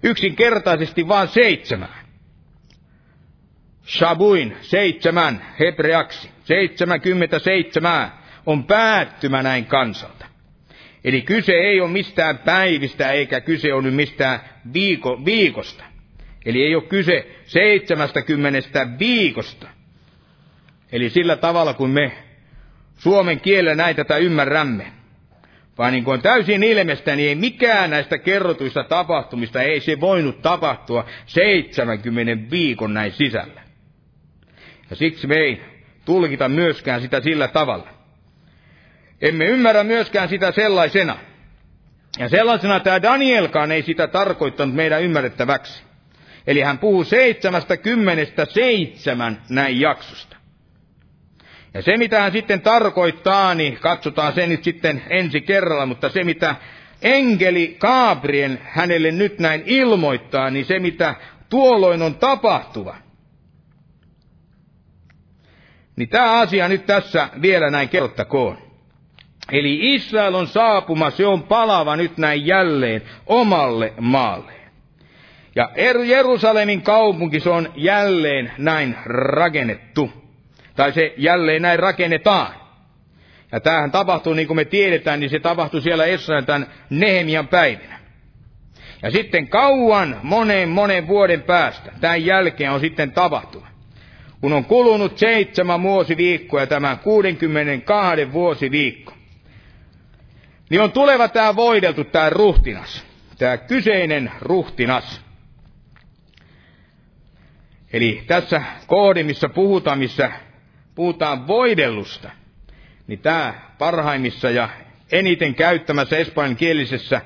yksinkertaisesti vain seitsemän. Shabuin, seitsemän, hebreaksi, 77 on päättymä näin kansalta. Eli kyse ei ole mistään päivistä eikä kyse ole mistään viiko, viikosta. Eli ei ole kyse 70 viikosta. Eli sillä tavalla, kun me suomen kielellä näitä tätä ymmärrämme. Vaan niin kuin on täysin ilmeistä, niin ei mikään näistä kerrotuista tapahtumista, ei se voinut tapahtua 70 viikon näin sisällä. Ja siksi me ei tulkita myöskään sitä sillä tavalla. Emme ymmärrä myöskään sitä sellaisena. Ja sellaisena tämä Danielkaan ei sitä tarkoittanut meidän ymmärrettäväksi. Eli hän puhuu seitsemästä kymmenestä seitsemän näin jaksosta. Ja se, mitä hän sitten tarkoittaa, niin katsotaan se nyt sitten ensi kerralla, mutta se, mitä enkeli Gabriel hänelle nyt näin ilmoittaa, niin se, mitä tuolloin on tapahtuva, niin tämä asia nyt tässä vielä näin kerrottakoon. Eli Israel on saapuma, se on palava nyt näin jälleen omalle maalleen. Ja er- Jerusalemin kaupunki, se on jälleen näin rakennettu. Tai se jälleen näin rakennetaan. Ja tämähän tapahtuu, niin kuin me tiedetään, niin se tapahtui siellä Israelin tämän Nehemian päivinä. Ja sitten kauan, monen, monen vuoden päästä, tämän jälkeen on sitten tapahtunut kun on kulunut seitsemän vuosiviikkoa ja tämä 62 vuosiviikko, niin on tuleva tämä voideltu, tämä ruhtinas, tämä kyseinen ruhtinas. Eli tässä kohdin, missä puhutaan, missä puhutaan voidellusta, niin tämä parhaimmissa ja eniten käyttämässä espanjankielisessä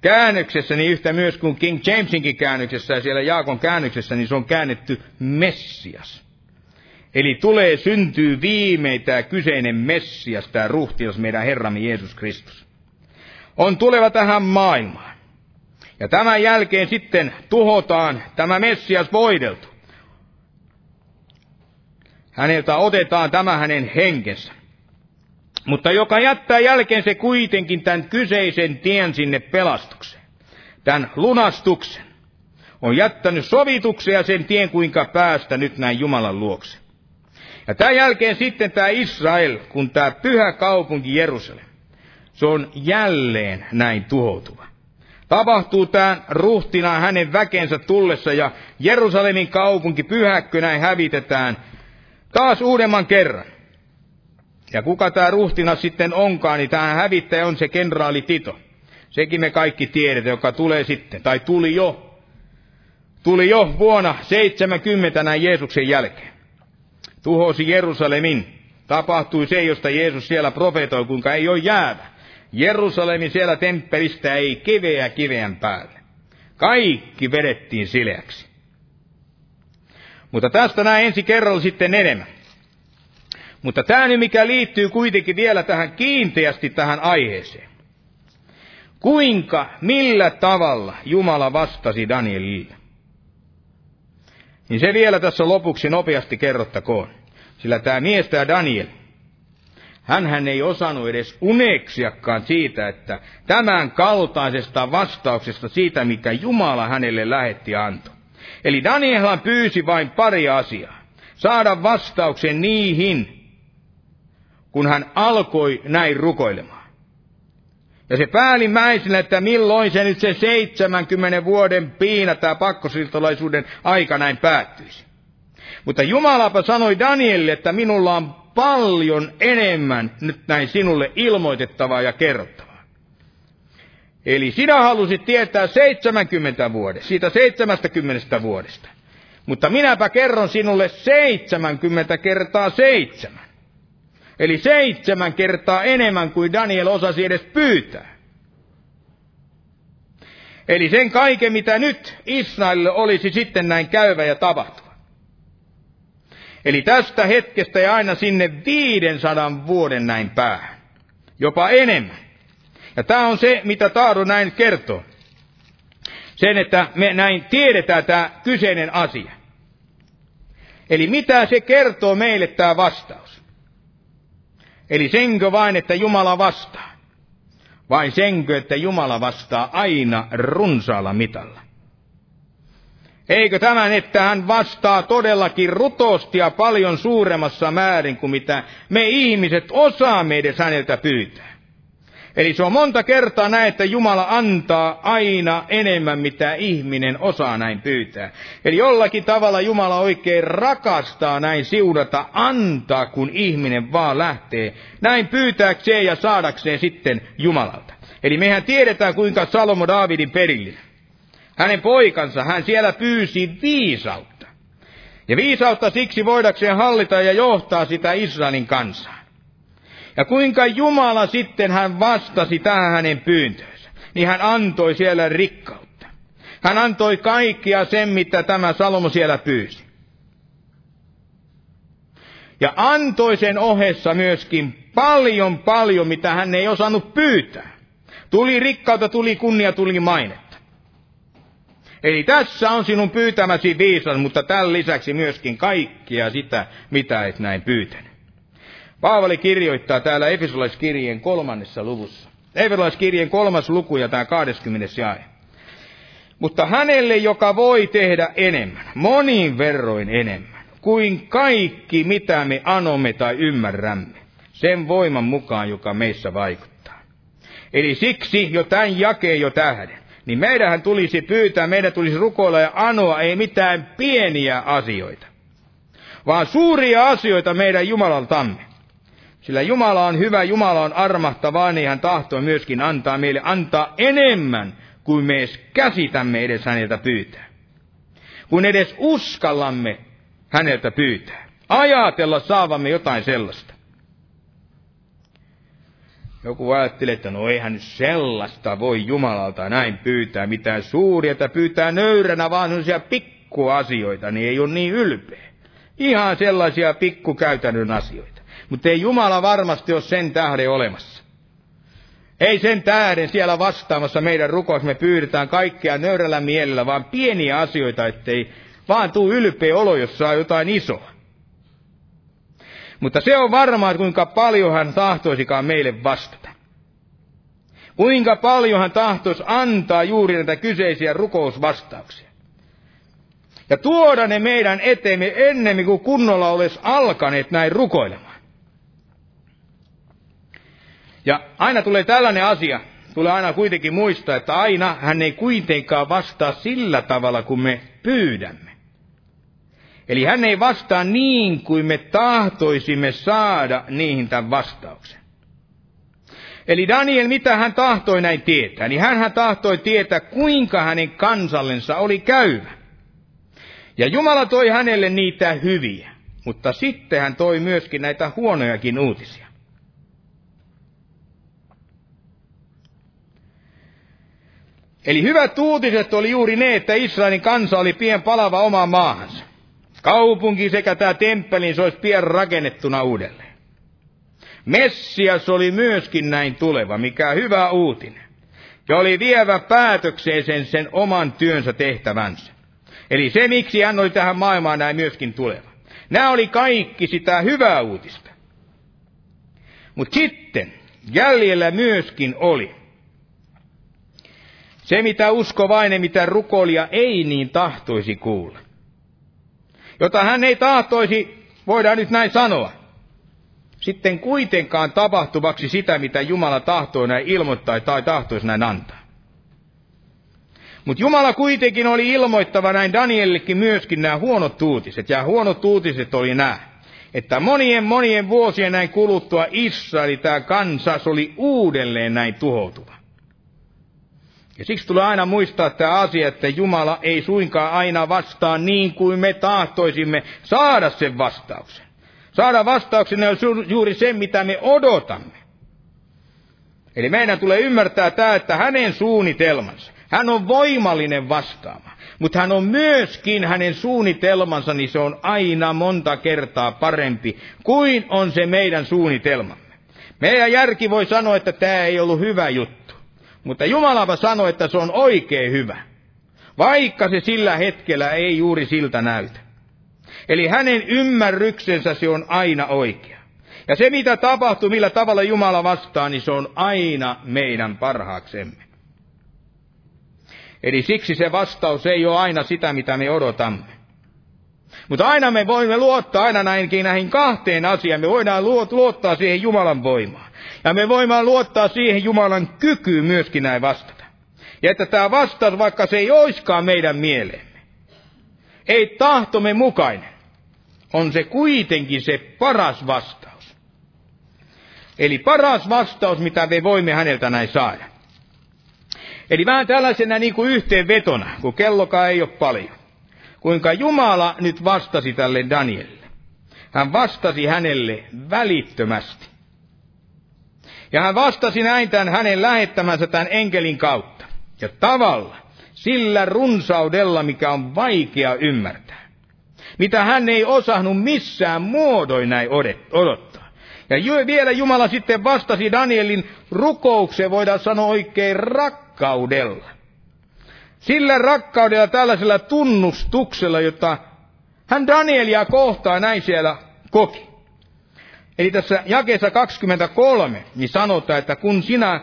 käännöksessä, niin yhtä myös kuin King Jamesinkin käännöksessä ja siellä Jaakon käännöksessä, niin se on käännetty Messias. Eli tulee syntyy viimein tämä kyseinen Messias, tämä ruhtias, meidän Herramme Jeesus Kristus. on tuleva tähän maailmaan. Ja tämän jälkeen sitten tuhotaan tämä Messias voideltu. Häneltä otetaan tämä hänen henkensä. Mutta joka jättää jälkeen se kuitenkin tämän kyseisen tien sinne pelastukseen, tämän lunastuksen, on jättänyt sovituksia sen tien, kuinka päästä nyt näin Jumalan luokse. Ja tämän jälkeen sitten tämä Israel, kun tämä pyhä kaupunki Jerusalem, se on jälleen näin tuhoutuva. Tapahtuu tämän ruhtina hänen väkensä tullessa ja Jerusalemin kaupunki pyhäkkö näin hävitetään taas uudemman kerran. Ja kuka tämä ruhtina sitten onkaan, niin tämä hävittäjä on se kenraali Tito. Sekin me kaikki tiedetään, joka tulee sitten, tai tuli jo. Tuli jo vuonna 70 näin Jeesuksen jälkeen. Tuhosi Jerusalemin. Tapahtui se, josta Jeesus siellä profetoi, kuinka ei ole jäävä. Jerusalemin siellä temppelistä ei kiveä kiveän päälle. Kaikki vedettiin sileäksi. Mutta tästä näin ensi kerralla sitten enemmän. Mutta tämä nyt mikä liittyy kuitenkin vielä tähän kiinteästi tähän aiheeseen. Kuinka, millä tavalla Jumala vastasi Danielille? Niin se vielä tässä lopuksi nopeasti kerrottakoon. Sillä tämä mies, tämä Daniel, hän ei osannut edes uneksiakaan siitä, että tämän kaltaisesta vastauksesta siitä, mikä Jumala hänelle lähetti antoi. Eli Danielhan pyysi vain pari asiaa. Saada vastauksen niihin, kun hän alkoi näin rukoilemaan. Ja se päällimmäisenä, että milloin se nyt se 70 vuoden piina, tämä pakkosiltalaisuuden aika näin päättyisi. Mutta Jumalapa sanoi Danielille, että minulla on paljon enemmän nyt näin sinulle ilmoitettavaa ja kerrottavaa. Eli sinä halusit tietää 70 vuodesta, siitä 70 vuodesta. Mutta minäpä kerron sinulle 70 kertaa seitsemän. Eli seitsemän kertaa enemmän kuin Daniel osasi edes pyytää. Eli sen kaiken, mitä nyt Israelille olisi sitten näin käyvä ja tapahtuva. Eli tästä hetkestä ja aina sinne 500 vuoden näin päähän. Jopa enemmän. Ja tämä on se, mitä Taaro näin kertoo. Sen, että me näin tiedetään tämä kyseinen asia. Eli mitä se kertoo meille tämä vastaus? Eli senkö vain, että Jumala vastaa? Vai senkö, että Jumala vastaa aina runsaalla mitalla? Eikö tämän, että hän vastaa todellakin rutosti ja paljon suuremmassa määrin kuin mitä me ihmiset osaamme edes häneltä pyytää? Eli se on monta kertaa näin, että Jumala antaa aina enemmän, mitä ihminen osaa näin pyytää. Eli jollakin tavalla Jumala oikein rakastaa näin siunata, antaa, kun ihminen vaan lähtee näin pyytääkseen ja saadakseen sitten Jumalalta. Eli mehän tiedetään, kuinka Salomo Daavidin perillinen. Hänen poikansa, hän siellä pyysi viisautta. Ja viisautta siksi voidakseen hallita ja johtaa sitä Israelin kansaa. Ja kuinka Jumala sitten hän vastasi tähän hänen pyyntöönsä, niin hän antoi siellä rikkautta. Hän antoi kaikkia sen, mitä tämä Salomo siellä pyysi. Ja antoi sen ohessa myöskin paljon paljon, mitä hän ei osannut pyytää. Tuli rikkautta, tuli kunnia, tuli mainetta. Eli tässä on sinun pyytämäsi viisas, mutta tämän lisäksi myöskin kaikkia sitä, mitä et näin pyytänyt. Paavali kirjoittaa täällä Efesolaiskirjeen kolmannessa luvussa. Efesolaiskirjeen kolmas luku ja tämä 20. jae. Mutta hänelle, joka voi tehdä enemmän, monin verroin enemmän, kuin kaikki, mitä me anomme tai ymmärrämme, sen voiman mukaan, joka meissä vaikuttaa. Eli siksi jo tämän jakeen jo tähden, niin meidän tulisi pyytää, meidän tulisi rukoilla ja anoa ei mitään pieniä asioita, vaan suuria asioita meidän Jumalaltamme. Sillä Jumala on hyvä, Jumala on armahtava, niin hän tahtoo myöskin antaa meille antaa enemmän kuin me edes käsitämme edes häneltä pyytää. Kun edes uskallamme häneltä pyytää. Ajatella saavamme jotain sellaista. Joku ajattelee, että no eihän nyt sellaista voi Jumalalta näin pyytää, mitään suuria, että pyytää nöyränä vaan sellaisia pikkuasioita, niin ei ole niin ylpeä. Ihan sellaisia pikkukäytännön asioita. Mutta ei Jumala varmasti ole sen tähden olemassa. Ei sen tähden siellä vastaamassa meidän rukous, me pyydetään kaikkea nöyrällä mielellä, vaan pieniä asioita, ettei vaan tuu ylpeä olo, jos saa jotain isoa. Mutta se on varmaa, kuinka paljon hän tahtoisikaan meille vastata. Kuinka paljon hän tahtoisi antaa juuri näitä kyseisiä rukousvastauksia. Ja tuoda ne meidän eteemme ennemmin kuin kunnolla olisi alkaneet näin rukoilemaan. Ja aina tulee tällainen asia, tulee aina kuitenkin muistaa, että aina hän ei kuitenkaan vastaa sillä tavalla, kuin me pyydämme. Eli hän ei vastaa niin kuin me tahtoisimme saada niihin tämän vastauksen. Eli Daniel, mitä hän tahtoi näin tietää? Niin hän tahtoi tietää, kuinka hänen kansallensa oli käyvä. Ja Jumala toi hänelle niitä hyviä, mutta sitten hän toi myöskin näitä huonojakin uutisia. Eli hyvät uutiset oli juuri ne, että Israelin kansa oli pien palava omaan maahansa. Kaupunki sekä tämä temppeli, se olisi pian rakennettuna uudelleen. Messias oli myöskin näin tuleva, mikä hyvä uutinen. Ja oli vievä päätökseen sen, sen oman työnsä tehtävänsä. Eli se, miksi hän oli tähän maailmaan näin myöskin tuleva. Nämä oli kaikki sitä hyvää uutista. Mutta sitten jäljellä myöskin oli se, mitä uskovainen, mitä rukoilija ei niin tahtoisi kuulla. Jota hän ei tahtoisi, voidaan nyt näin sanoa, sitten kuitenkaan tapahtuvaksi sitä, mitä Jumala tahtoo näin ilmoittaa tai tahtoisi näin antaa. Mutta Jumala kuitenkin oli ilmoittava näin Danielillekin myöskin nämä huonot uutiset. Ja huonot uutiset oli nämä, että monien monien vuosien näin kuluttua Israeli, tämä kansas, oli uudelleen näin tuhoutuva. Ja siksi tulee aina muistaa tämä asia, että Jumala ei suinkaan aina vastaa niin kuin me tahtoisimme saada sen vastauksen. Saada vastauksena on juuri se, mitä me odotamme. Eli meidän tulee ymmärtää tämä, että hänen suunnitelmansa, hän on voimallinen vastaamaan. Mutta hän on myöskin hänen suunnitelmansa, niin se on aina monta kertaa parempi kuin on se meidän suunnitelmamme. Meidän järki voi sanoa, että tämä ei ollut hyvä juttu. Mutta Jumalava sanoi, että se on oikein hyvä. Vaikka se sillä hetkellä ei juuri siltä näytä. Eli hänen ymmärryksensä se on aina oikea. Ja se mitä tapahtuu, millä tavalla Jumala vastaa, niin se on aina meidän parhaaksemme. Eli siksi se vastaus ei ole aina sitä, mitä me odotamme. Mutta aina me voimme luottaa aina näinkin näihin kahteen asiaan. Me voidaan luottaa siihen Jumalan voimaan. Ja me voimme luottaa siihen Jumalan kykyyn myöskin näin vastata. Ja että tämä vastaus, vaikka se ei oiskaan meidän mieleemme, ei tahtomme mukainen, on se kuitenkin se paras vastaus. Eli paras vastaus, mitä me voimme häneltä näin saada. Eli vähän tällaisena niin kuin yhteenvetona, kun kellokaan ei ole paljon. Kuinka Jumala nyt vastasi tälle Danielille. Hän vastasi hänelle välittömästi. Ja hän vastasi näin tämän hänen lähettämänsä tämän enkelin kautta. Ja tavalla, sillä runsaudella, mikä on vaikea ymmärtää. Mitä hän ei osannut missään muodoin näin odottaa. Ja vielä Jumala sitten vastasi Danielin rukoukseen, voidaan sanoa oikein rakkaudella. Sillä rakkaudella, tällaisella tunnustuksella, jota hän Danielia kohtaa näin siellä koki. Eli tässä jakeessa 23 niin sanotaan, että kun sinä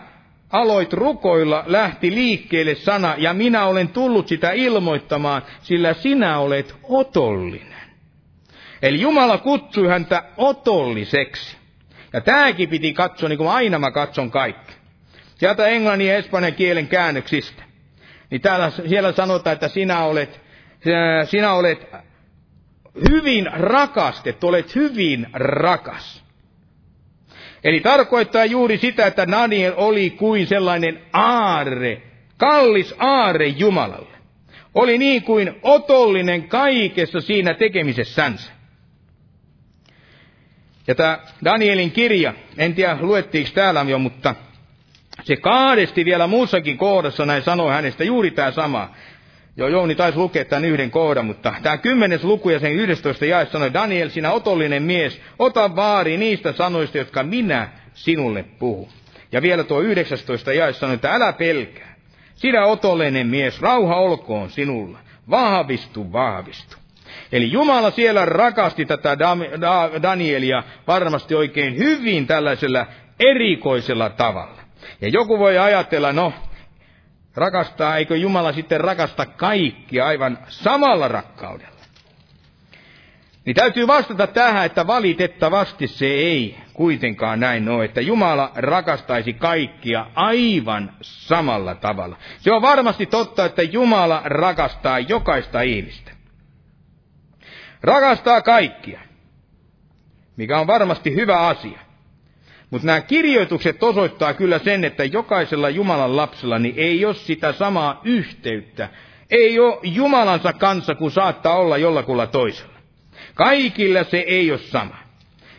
aloit rukoilla, lähti liikkeelle sana, ja minä olen tullut sitä ilmoittamaan, sillä sinä olet otollinen. Eli Jumala kutsui häntä otolliseksi. Ja tämäkin piti katsoa, niin kuin aina mä katson kaikki. Sieltä englannin ja espanjan kielen käännöksistä. Niin täällä, siellä sanotaan, että sinä olet, sinä olet hyvin rakastettu, olet hyvin rakas. Eli tarkoittaa juuri sitä, että Daniel oli kuin sellainen aarre, kallis aarre Jumalalle. Oli niin kuin otollinen kaikessa siinä tekemisessänsä. Ja tämä Danielin kirja, en tiedä luettiinko täällä jo, mutta se kaadesti vielä muussakin kohdassa, näin sanoi hänestä juuri tämä sama. Joo, Jouni taisi lukea tämän yhden kohdan, mutta tämä kymmenes luku ja sen 11 jae sanoi, Daniel, sinä otollinen mies, ota vaari niistä sanoista, jotka minä sinulle puhun. Ja vielä tuo 19 jae sanoo, että älä pelkää. Sinä otollinen mies, rauha olkoon sinulla. Vahvistu, vahvistu. Eli Jumala siellä rakasti tätä Danielia varmasti oikein hyvin tällaisella erikoisella tavalla. Ja joku voi ajatella, no, rakastaa, eikö Jumala sitten rakasta kaikkia aivan samalla rakkaudella? Niin täytyy vastata tähän, että valitettavasti se ei kuitenkaan näin ole, että Jumala rakastaisi kaikkia aivan samalla tavalla. Se on varmasti totta, että Jumala rakastaa jokaista ihmistä. Rakastaa kaikkia, mikä on varmasti hyvä asia. Mutta nämä kirjoitukset osoittaa kyllä sen, että jokaisella Jumalan lapsella niin ei ole sitä samaa yhteyttä. Ei ole Jumalansa kanssa kuin saattaa olla jollakulla toisella. Kaikilla se ei ole sama.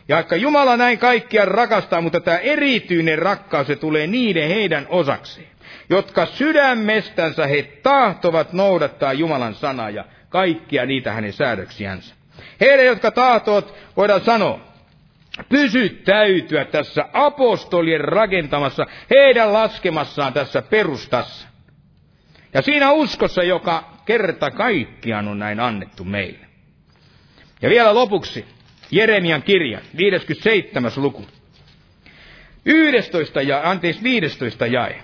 Ja vaikka Jumala näin kaikkia rakastaa, mutta tämä erityinen rakkaus se tulee niiden heidän osakseen, jotka sydämestänsä he tahtovat noudattaa Jumalan sanaa ja kaikkia niitä hänen säädöksiänsä. Heidän, jotka tahtovat, voidaan sanoa, pysyttäytyä tässä apostolien rakentamassa, heidän laskemassaan tässä perustassa. Ja siinä uskossa, joka kerta kaikkiaan on näin annettu meille. Ja vielä lopuksi Jeremian kirja, 57. luku. 11 ja, anteeksi, 15 jae.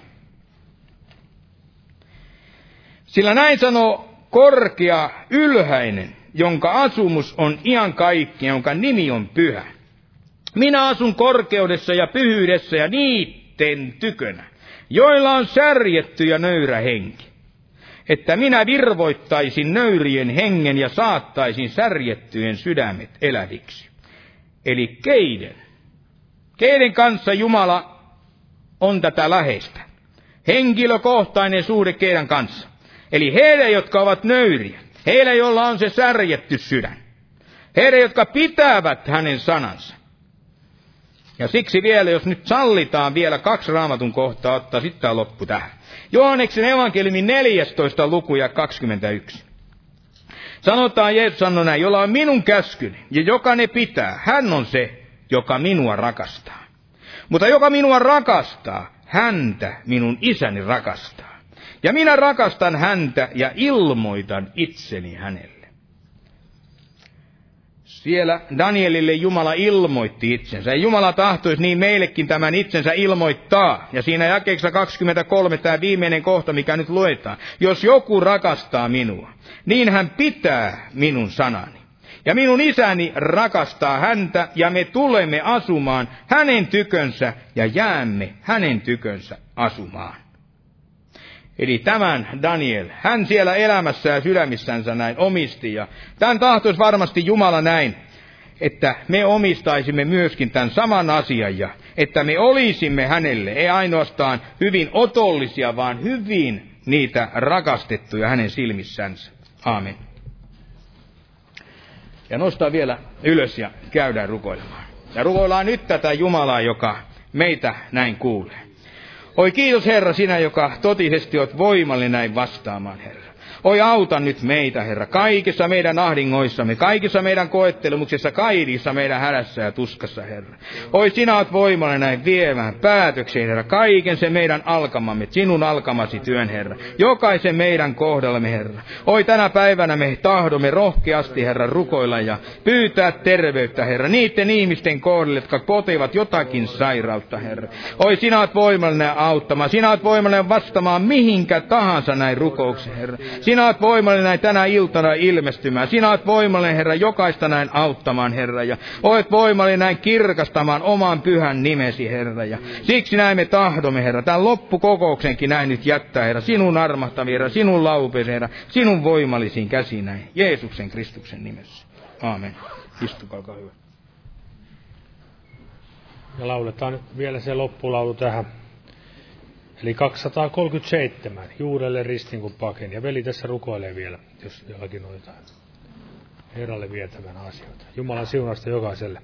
Sillä näin sanoo korkea, ylhäinen, jonka asumus on ian kaikki, jonka nimi on pyhä. Minä asun korkeudessa ja pyhyydessä ja niitten tykönä, joilla on särjetty ja nöyrä henki. Että minä virvoittaisin nöyrien hengen ja saattaisin särjettyjen sydämet eläviksi. Eli keiden? Keiden kanssa Jumala on tätä läheistä? Henkilökohtainen suhde keidän kanssa. Eli heidän, jotka ovat nöyriä. Heillä, joilla on se särjetty sydän. Heidän, jotka pitävät hänen sanansa. Ja siksi vielä, jos nyt sallitaan vielä kaksi raamatun kohtaa ottaa, sitten tämä loppu tähän. Johanneksen evankeliumin 14. luku ja 21. Sanotaan, Jeesus sanoi näin, jolla on minun käskyni, ja joka ne pitää, hän on se, joka minua rakastaa. Mutta joka minua rakastaa, häntä minun isäni rakastaa. Ja minä rakastan häntä ja ilmoitan itseni hänelle. Siellä Danielille Jumala ilmoitti itsensä. Ja Jumala tahtoisi niin meillekin tämän itsensä ilmoittaa. Ja siinä jakeessa 23 tämä viimeinen kohta, mikä nyt luetaan. Jos joku rakastaa minua, niin hän pitää minun sanani. Ja minun isäni rakastaa häntä, ja me tulemme asumaan hänen tykönsä, ja jäämme hänen tykönsä asumaan. Eli tämän Daniel, hän siellä elämässä ja sydämissänsä näin omisti. Ja tämän tahtoisi varmasti Jumala näin, että me omistaisimme myöskin tämän saman asian ja että me olisimme hänelle, ei ainoastaan hyvin otollisia, vaan hyvin niitä rakastettuja hänen silmissänsä. Aamen. Ja nostaa vielä ylös ja käydään rukoilemaan. Ja rukoillaan nyt tätä Jumalaa, joka meitä näin kuulee. Oi kiitos Herra, sinä, joka totisesti olet voimallinen näin vastaamaan, Herra. Oi auta nyt meitä, Herra, kaikissa meidän ahdingoissamme, kaikissa meidän koettelemuksissa, kaikissa meidän hädässä ja tuskassa, Herra. Oi sinä olet voimallinen näin viemään päätökseen, Herra, kaiken se meidän alkamamme, sinun alkamasi työn, Herra. Jokaisen meidän kohdallamme, Herra. Oi tänä päivänä me tahdomme rohkeasti, Herra, rukoilla ja pyytää terveyttä, Herra, niiden ihmisten kohdalle, jotka potivat jotakin sairautta, Herra. Oi sinä olet voimallinen auttamaan, sinä olet voimallinen vastaamaan mihinkä tahansa näin rukouksen, Herra. Sinä olet voimallinen näin tänä iltana ilmestymään. Sinä olet voimallinen, Herra, jokaista näin auttamaan, Herra. Ja olet voimallinen näin kirkastamaan oman pyhän nimesi, Herra. Ja siksi näin me tahdomme, Herra. Tämän loppukokouksenkin näin nyt jättää, Herra. Sinun armahtavi, Herra. Sinun laupeesi, Herra. Sinun voimallisiin käsiin näin. Jeesuksen Kristuksen nimessä. Aamen. Istukaa, hyvä. Ja lauletaan vielä se loppulaulu tähän. Eli 237, juurelle ristin kun pakeni. Ja veli tässä rukoilee vielä, jos jollakin on jotain Herralle vietävän asioita. Jumalan siunasta jokaiselle.